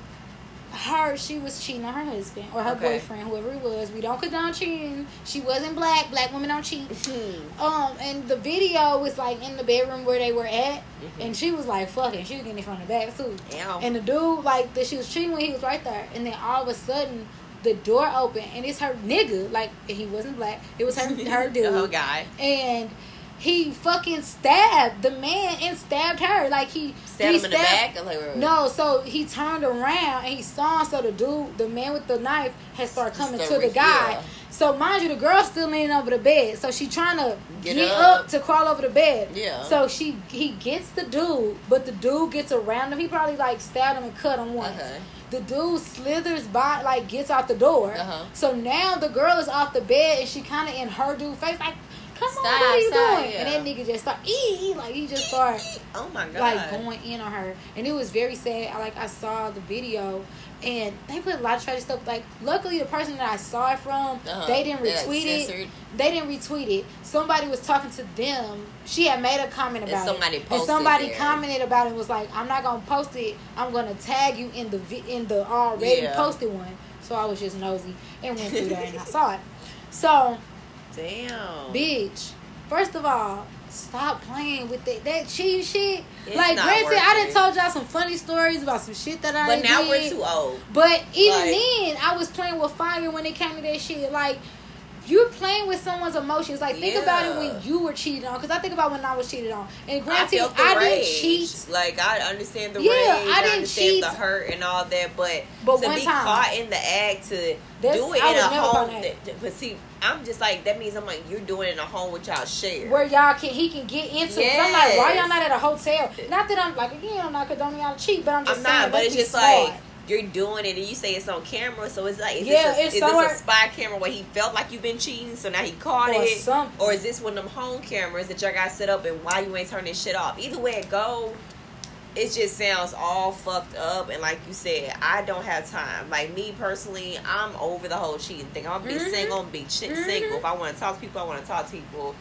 her she was cheating on her husband or her Okay. boyfriend, whoever it was. We don't condone cheating. She wasn't black. Black women don't cheat. Hmm. Um, and the video was like in the bedroom where they were at, Mhm. and she was like fucking. She was getting it from the back too. Ow. And the dude like that she was cheating when he was right there, and then all of a sudden the door open and it's her nigga. Like he wasn't black. It was her her dude. Oh, the guy. And he fucking stabbed the man and stabbed her. Like he Stab he him in the back. Like, No, so he turned around and he saw him. So the dude, the man with the knife, had started coming to the guy. yeah. So mind you, the girl's still leaning over the bed. So she trying to Get get, up. up. to crawl over the bed. Yeah. So she he gets the dude, but the dude gets around him. He probably like stabbed him and cut him once. Okay. The dude slithers by, like gets out the door. Uh-huh. So now the girl is off the bed and she kind of in her dude face like, "Come on, what are you stop, doing?" yeah. And that nigga just start ee like he just start Oh my god. like going in on her, and it was very sad. I like I saw the video, and they put a lot of tragic stuff. Like, luckily, the person that I saw it from, Uh-huh. they didn't retweet it. censored. They didn't retweet it. Somebody was talking to them. She had made a comment And about somebody it, and somebody there. commented about it. and Was like, I'm not gonna post it. I'm gonna tag you in the vi- in the already Yeah. posted one. So I was just nosy and went through there and I saw it. So Damn. bitch. First of all, stop playing with that that cheating shit. It's like, granted, I done told y'all some funny stories about some shit that I But now did. we're too old. But even Like- then, I was playing with fire when it came to that shit. Like, you're playing with someone's emotions. Like, think about it when you were cheated on. Because I think about when I was cheated on. And I granted, I, rage. didn't cheat. Like I understand the Yeah, rage. I didn't understand cheat. the hurt and all that, but, But to be time. caught in the act to That's- do it I in a home. That, but see, I'm just like that means I'm like you're doing it in a home with y'all share. Where y'all can, he can get into. it. 'Cause I'm like, why y'all not at a hotel? Not that I'm like, again, I'm not condoning y'all to cheat, but I'm just I'm saying, not, but it's just smart. like you're doing it and you say it's on camera, so it's like is Yeah, this, a, is this a spy camera where he felt like you've been cheating, so now he caught Or it, something. or is this one of them home cameras that y'all got set up and why you ain't turning this shit off? Either way it go, it just sounds all fucked up and like you said, I don't have time. Like me personally, I'm over the whole cheating thing. I'm gonna be Mhm. single, I'm gonna be ch- Mhm. single. If I want to talk to people, I want to talk to people.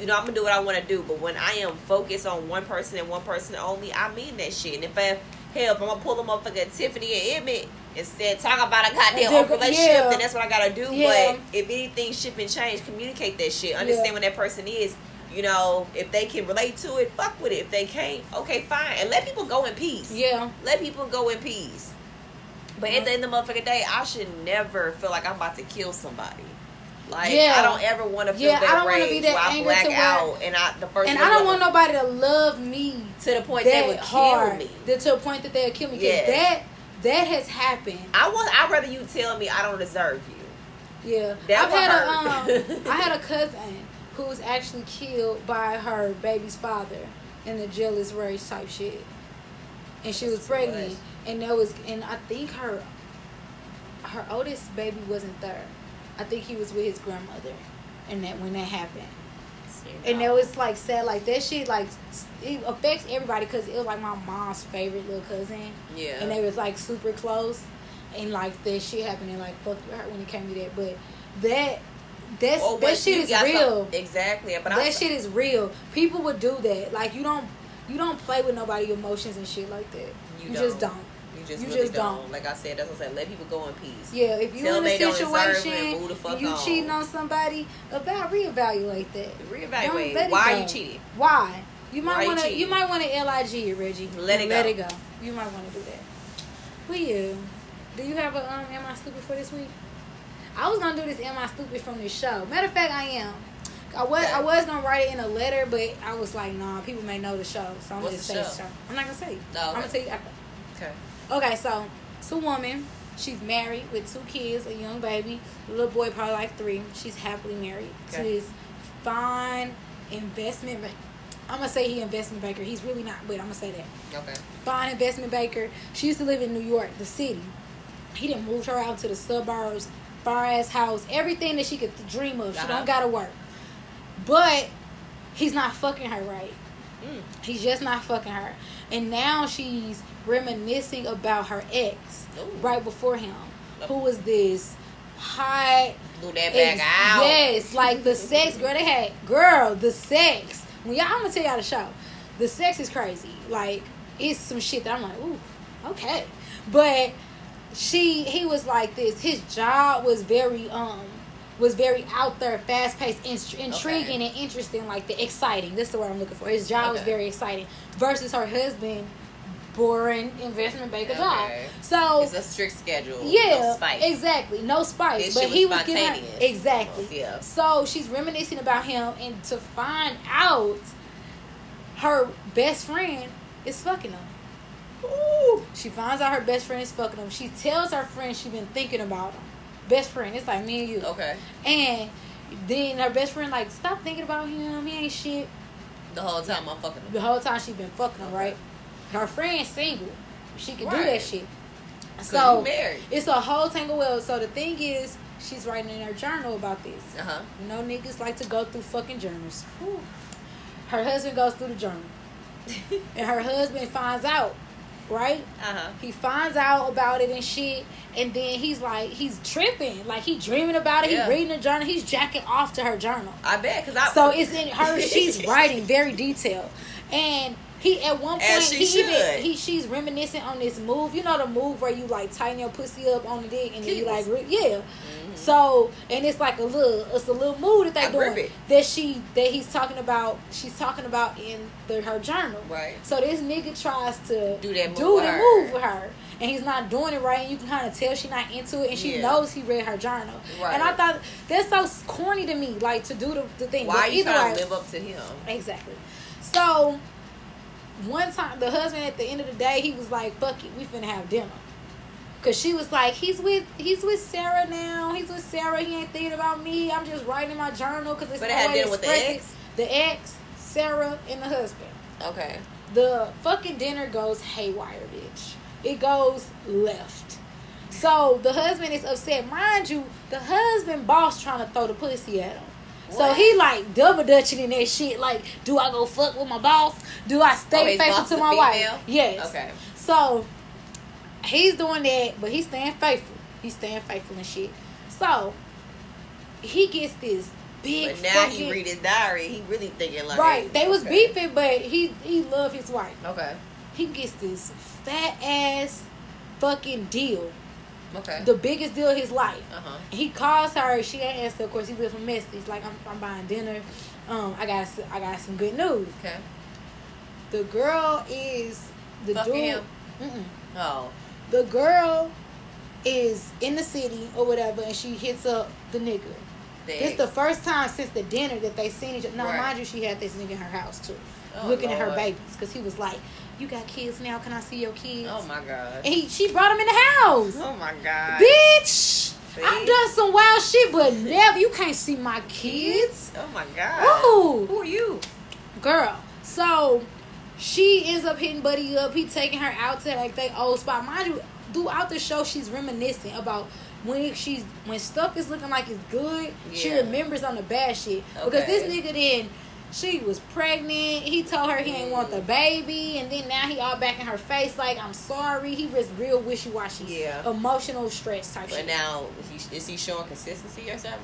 You know, I'm gonna do what I want to do. But when I am focused on one person and one person only, I mean that shit. And if I hell, if I'm gonna pull them up like Tiffany and Emmett instead talk about a goddamn open relationship, yeah. then that's what I gotta do. Yeah. But if anything shift and change, communicate that shit. Understand Yeah. when that person is. You know, if they can relate to it, fuck with it. If they can't, okay, fine. And let people go in peace. Yeah. Let people go in peace. But at the end of the motherfucking day, I should never feel like I'm about to kill somebody. Like Yeah. I don't ever want to feel Yeah, I don't rage be that where I black to where- out and I the first And I don't want nobody to love me to the point that they that would hard. kill me. to a point that they'll kill me. Yes. that that has happened. I want. I'd rather you tell me I don't deserve you. Yeah, That I've had hurt. a um, I had a cousin who was actually killed by her baby's father in the jealous rage type shit, and she was That's pregnant, and that was, and I think her her oldest baby wasn't there. I think he was with his grandmother, and that when that happened. And it was like sad like that shit like it affects everybody because it was like my mom's favorite little cousin yeah. and they was like super close and like that shit happened and like fucked her when it came to that but that that's Oh, that shit is real some- exactly. But that I, shit is real people would do that like you don't you don't play with nobody emotions and shit like that you, You just don't. You just you really just don't. don't. Like I said, that's what I said. Let people go in peace. yeah if you Tell in a don't deserve it, situation you on. cheating on somebody about reevaluate that Reevaluate. Why are you cheating? Why? You might want to. You might want to lig it, Reggie. Let it Let go. it go. You might want to do that. But yeah, do you have a um? Am I stupid for this week? I was gonna do this. Am I stupid from this show? Matter of fact, I am. I was I was gonna write it in a letter, but I was like, nah, people may know the show, so I'm What's just the say show? show. I'm not gonna say. it. Oh, I'm gonna tell you after. Okay. Okay, so it's a woman. She's married with two kids, a young baby, a little boy, probably like three. She's happily married to this fine investment. ba- I'm gonna say he investment banker. He's really not, but I'm gonna say that Okay. fine investment banker. She used to live in New York, the city. He didn't move her out to the suburbs, far ass house, everything that she could dream of. She Uh-huh. don't gotta work, but he's not fucking her right. Mm. He's just not fucking her. And now she's reminiscing about her ex Ooh. right before him, who was this hot. Do that back ex- out. Yes, like the sex, girl. They had girl the sex. When y'all, I'm gonna tell y'all the show. The sex is crazy. Like it's some shit that I'm like, ooh, okay. But she, he was like this. His job was very um was very out there, fast paced, int- intriguing, and interesting. Like the exciting. This is the word I'm looking for. His job was very exciting. Versus her husband, boring investment banker job. Okay. So It's a strict schedule. yeah, No spice. exactly. No spice. But he was giving her exactly. yeah. So she's reminiscing about him, and to find out her best friend is fucking him. Ooh. She finds out her best friend is fucking him. She tells her friend she's been thinking about him. Best friend. It's like me and you. Okay. And then her best friend like stop thinking about him. He ain't shit. The whole time I'm fucking him. The whole time she's been fucking him, Okay. right? Her friend's single. She can do that shit. So it's a whole tangle well. So the thing is, she's writing in her journal about this. Uh huh. You know, niggas like to go through fucking journals. Whew. Her husband goes through the journal, and her husband finds out, right? Uh huh. He finds out about it and shit, and then he's like, he's tripping, like he dreaming about it. Yeah. He reading the journal. He's jacking off to her journal. I bet because I. So it's in her. She's writing very detailed, and he at one point he even he she's reminiscing on this move. You know the move where you like tighten your pussy up on the dick and then you like yeah. Mm-hmm. So and it's like a little it's a little move that they I doing that she that he's talking about. She's talking about in the, her journal. Right. So this nigga tries to Do that move do with the her. move with her. And he's not doing it right, and you can kind of tell she's not into it, and she Yeah. knows he read her journal. Right. And I thought that's so corny to me, like to do the, the thing. Why But you trying way- to live up to him? Exactly. So one time the husband at the end of the day he was like, Fuck it, we finna have dinner. Cause she was like, He's with he's with Sarah now. He's with Sarah, he ain't thinking about me. I'm just writing in my journal because it's But no it had with the ex? The ex, Sarah, and the husband. Okay. The fucking dinner goes haywire, bitch. It goes left. So the husband is upset. Mind you, the husband boss trying to throw the pussy at him. So he like double dutching in that shit. Like, do I go fuck with my boss? Do I Oh, stay his faithful to my female? wife? Yes. Okay. So he's doing that, but he's staying faithful. He's staying faithful and shit. So he gets this big But now he read his diary. He really thinking like. right. They was okay. beefing, but he he loved his wife. Okay. He gets this fat ass fucking deal, Okay. the biggest deal of his life. Uh huh. He calls her. She ain't answer. Of course, he lives from Messi. He's like, I'm, I'm buying dinner. Um, I got I got some good news. Okay. The girl is the dude. him? Mm-mm. Oh. The girl is in the city or whatever, and she hits up the nigga. The It's ex. the first time since the dinner that they seen each other. Now, Right. mind you, she had this nigga in her house too, Oh, looking at her babies because he was like, "You got kids now? Can I see your kids?" Oh my god. And he, she brought him in the house. Oh my god. Bitch, See? I've done some wild shit, but never. You can't see my kids. Oh my god. Ooh, Who are you? girl. So she ends up hitting Buddy up. He taking her out to like they old spot. Mind you, throughout the show, she's reminiscing about when she's when stuff is looking like it's good. She remembers on the bad shit because this nigga then She was pregnant. He told her he ain't want the baby, and then now he all back in her face like I'm sorry. He was real wishy washy, Yeah. emotional stress type But shit. now, he, is he showing consistency or something?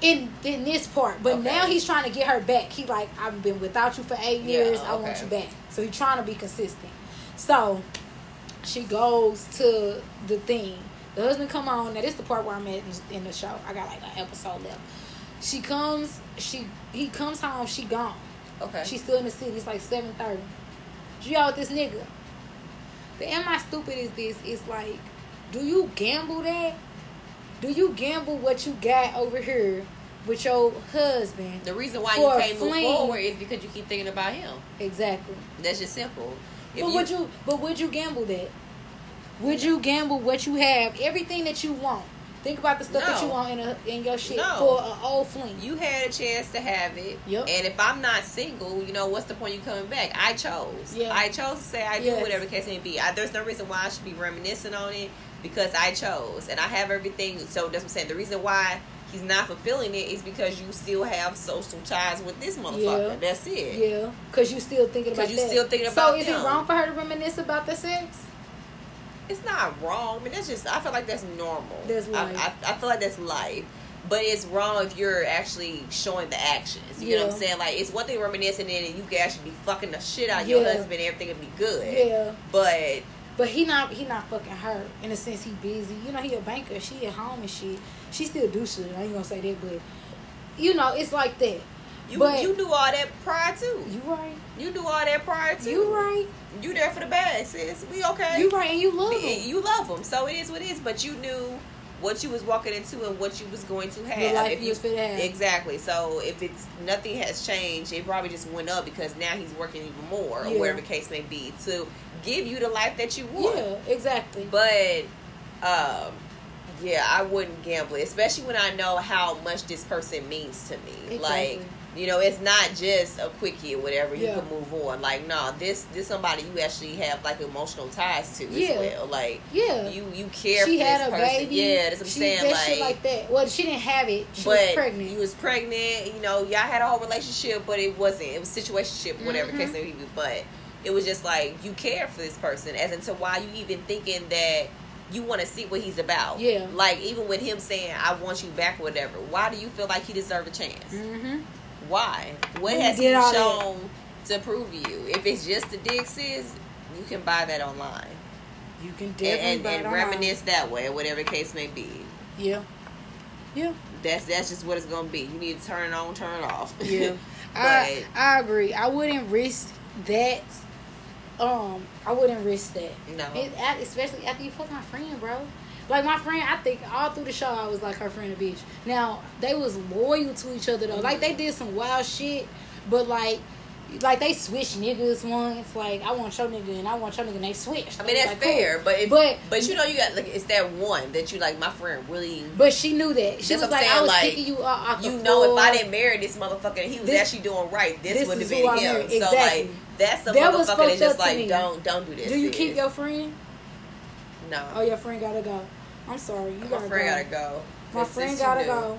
in in this part, but Okay. now he's trying to get her back. He like I've been without you for eight Yeah, years. I want you back. So he's trying to be consistent. So she goes to the thing. The husband come on. Now this the part where I'm at in- in the show. I got like an episode left. She comes. She he comes home. She gone. Okay. She's still in the city. It's like seven thirty. She out with this nigga. The am I stupid is this? It's like, do you gamble that? Do you gamble what you got over here with your husband? the reason why you can't move forward is because you keep thinking about him. Exactly. That's just simple. If but would you? But would you gamble that? Would you gamble what you have, everything that you want? Think about the stuff that you want in a, in your shit No. for an old fling. you had a chance to have it. Yep. And if I'm not single, you know, what's the point of you coming back? I chose. Yeah. I chose to say I do whatever the case may be. I, there's no reason why I should be reminiscing on it because I chose. And I have everything. So that's what I'm saying. The reason why he's not fulfilling it is because you still have social ties with this motherfucker. Yeah. That's it. Yeah, because you still thinking about 'Cause you that. still thinking So about is them. it wrong for her to reminisce about the sex? It's not wrong. I mean, that's just, I feel like that's normal. That's I, life. I, I feel like that's life. But it's wrong if you're actually showing the actions. You know what I'm saying? Like, it's one thing reminiscing in and you guys should be fucking the shit out of your husband and Everything would be good. Yeah. But, But he not he not fucking her in a sense he busy. You know he a banker. She at home and shit. She still do shit. I ain't gonna say that, but you know it's like that. you But- you knew all that prior to. You right. You knew all that prior to. You right. You there for the bad, sis. We okay. You right, and you love him. You love them. So it is what it is. But you knew what you was walking into and what you was going to have. life If you finna have. Exactly. So if it's nothing has changed, it probably just went up because now he's working even more, Yeah. or whatever the case may be, to give you the life that you want. Yeah, exactly. But um yeah, I wouldn't gamble, it, especially when I know how much this person means to me. Exactly. Like, you know, it's not just a quickie or whatever. You Yeah. can move on. Like, no, this this somebody you actually have like emotional ties to Yeah. as well. Like, yeah. you you care she for had this a person. baby. Yeah, that's what I'm she, saying. That Like, shit like that. Well, she didn't have it. She was pregnant. you was pregnant. You know, y'all had a whole relationship, but it wasn't. It was situationship, whatever Mhm. case may be. But it was just like you care for this person, as into why you even thinking that you want to see what he's about. Yeah. Like even with him saying, "I want you back," whatever. Why do you feel like he deserved a chance? mm-hmm. Why? What When has he that. shown to prove you? If it's just the dick, sis, you can buy that online You can and, and, and reminisce that way, whatever the case may be. Yeah. Yeah. That's that's just what it's gonna be. You need to turn it on, turn it off. Yeah. I but I agree. I wouldn't risk that. Um, I wouldn't risk that. no, It, especially after you fuck my friend, bro. Like my friend, I think all through the show I was like her friend a bitch. Now they was loyal to each other though. Like they did some wild shit, but like, like they switched niggas once. Like I want your nigga and I want your nigga, and they switched. I mean that's like, cool. fair, but if, But- but you know you got like it's that one that you like. My friend really, But she knew that. She was like, I was like, kicking you off, off the you know, if I didn't marry this motherfucker, and he was This- actually doing right. This, this would have been him. married. So like that's the That motherfucker that's just like me. don't don't do this. Do you keep your friend? no? Oh, your friend gotta go. I'm sorry, you my gotta friend go. gotta go. My friend gotta go.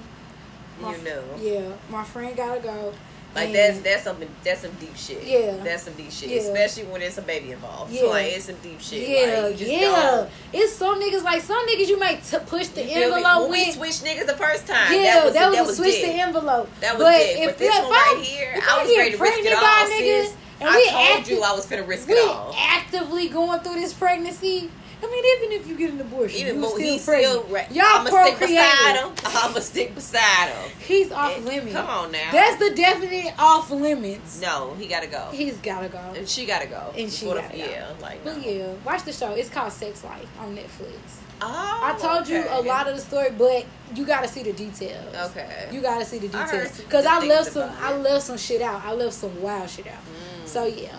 My You knew. Yeah, my friend gotta go. Like And- that's that's some that's some deep shit. Yeah. that's some deep shit, Yeah. especially when it's a baby involved. Yeah. So like it's some deep shit. Yeah, like, just yeah. Don't, It's some niggas like some niggas you might t- push the you envelope When we switched niggas the first time, yeah, that was that was, that a was switch the envelope. That was but. If, But this if one I- right here, I was ready to risk it all, by sis. and I told acti- you I was gonna risk it all. actively going through this pregnancy. I mean, even if you get an abortion, Even you still he's pregnant. still. Re- Y'all I'ma stick beside him. I'ma stick beside him. He's off It- limits. Come on now. That's the definite off limits. no. He gotta go. He's gotta go. and she gotta go. And she gotta go. yeah, like no. But yeah, watch the show. It's called Sex Life on Netflix. Oh, I told you a lot of the story, but you gotta see the details. Okay. You gotta see the details because I things left some. I left some shit out. I left some wild shit out. Mm. So yeah,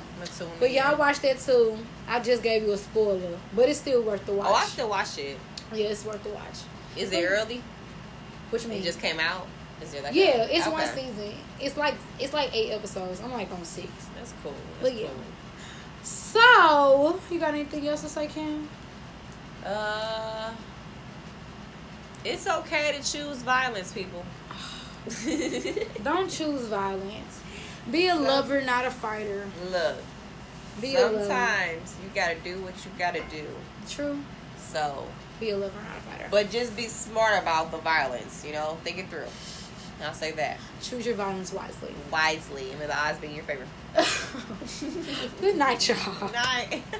but y'all watch that too. I just gave you a spoiler, but it's still worth the watch. Oh, I still watch it. yeah, it's worth the watch. Is it early? Which means It just came out. Is there like yeah, it's one season. It's like it's like eight episodes. I'm like on six. That's cool. But yeah. cool. So you got anything else to say, Kim? Uh, it's okay to choose violence, people. Don't choose violence. Be a So- lover, not a fighter. Look, Be sometimes you gotta do what you gotta do. True. So, Be a lover, not a fighter. but just be smart about the violence. You know, think it through. I'll say that choose your violence wisely. wisely, and may the odds be in your favor. Good night, y'all. Good night.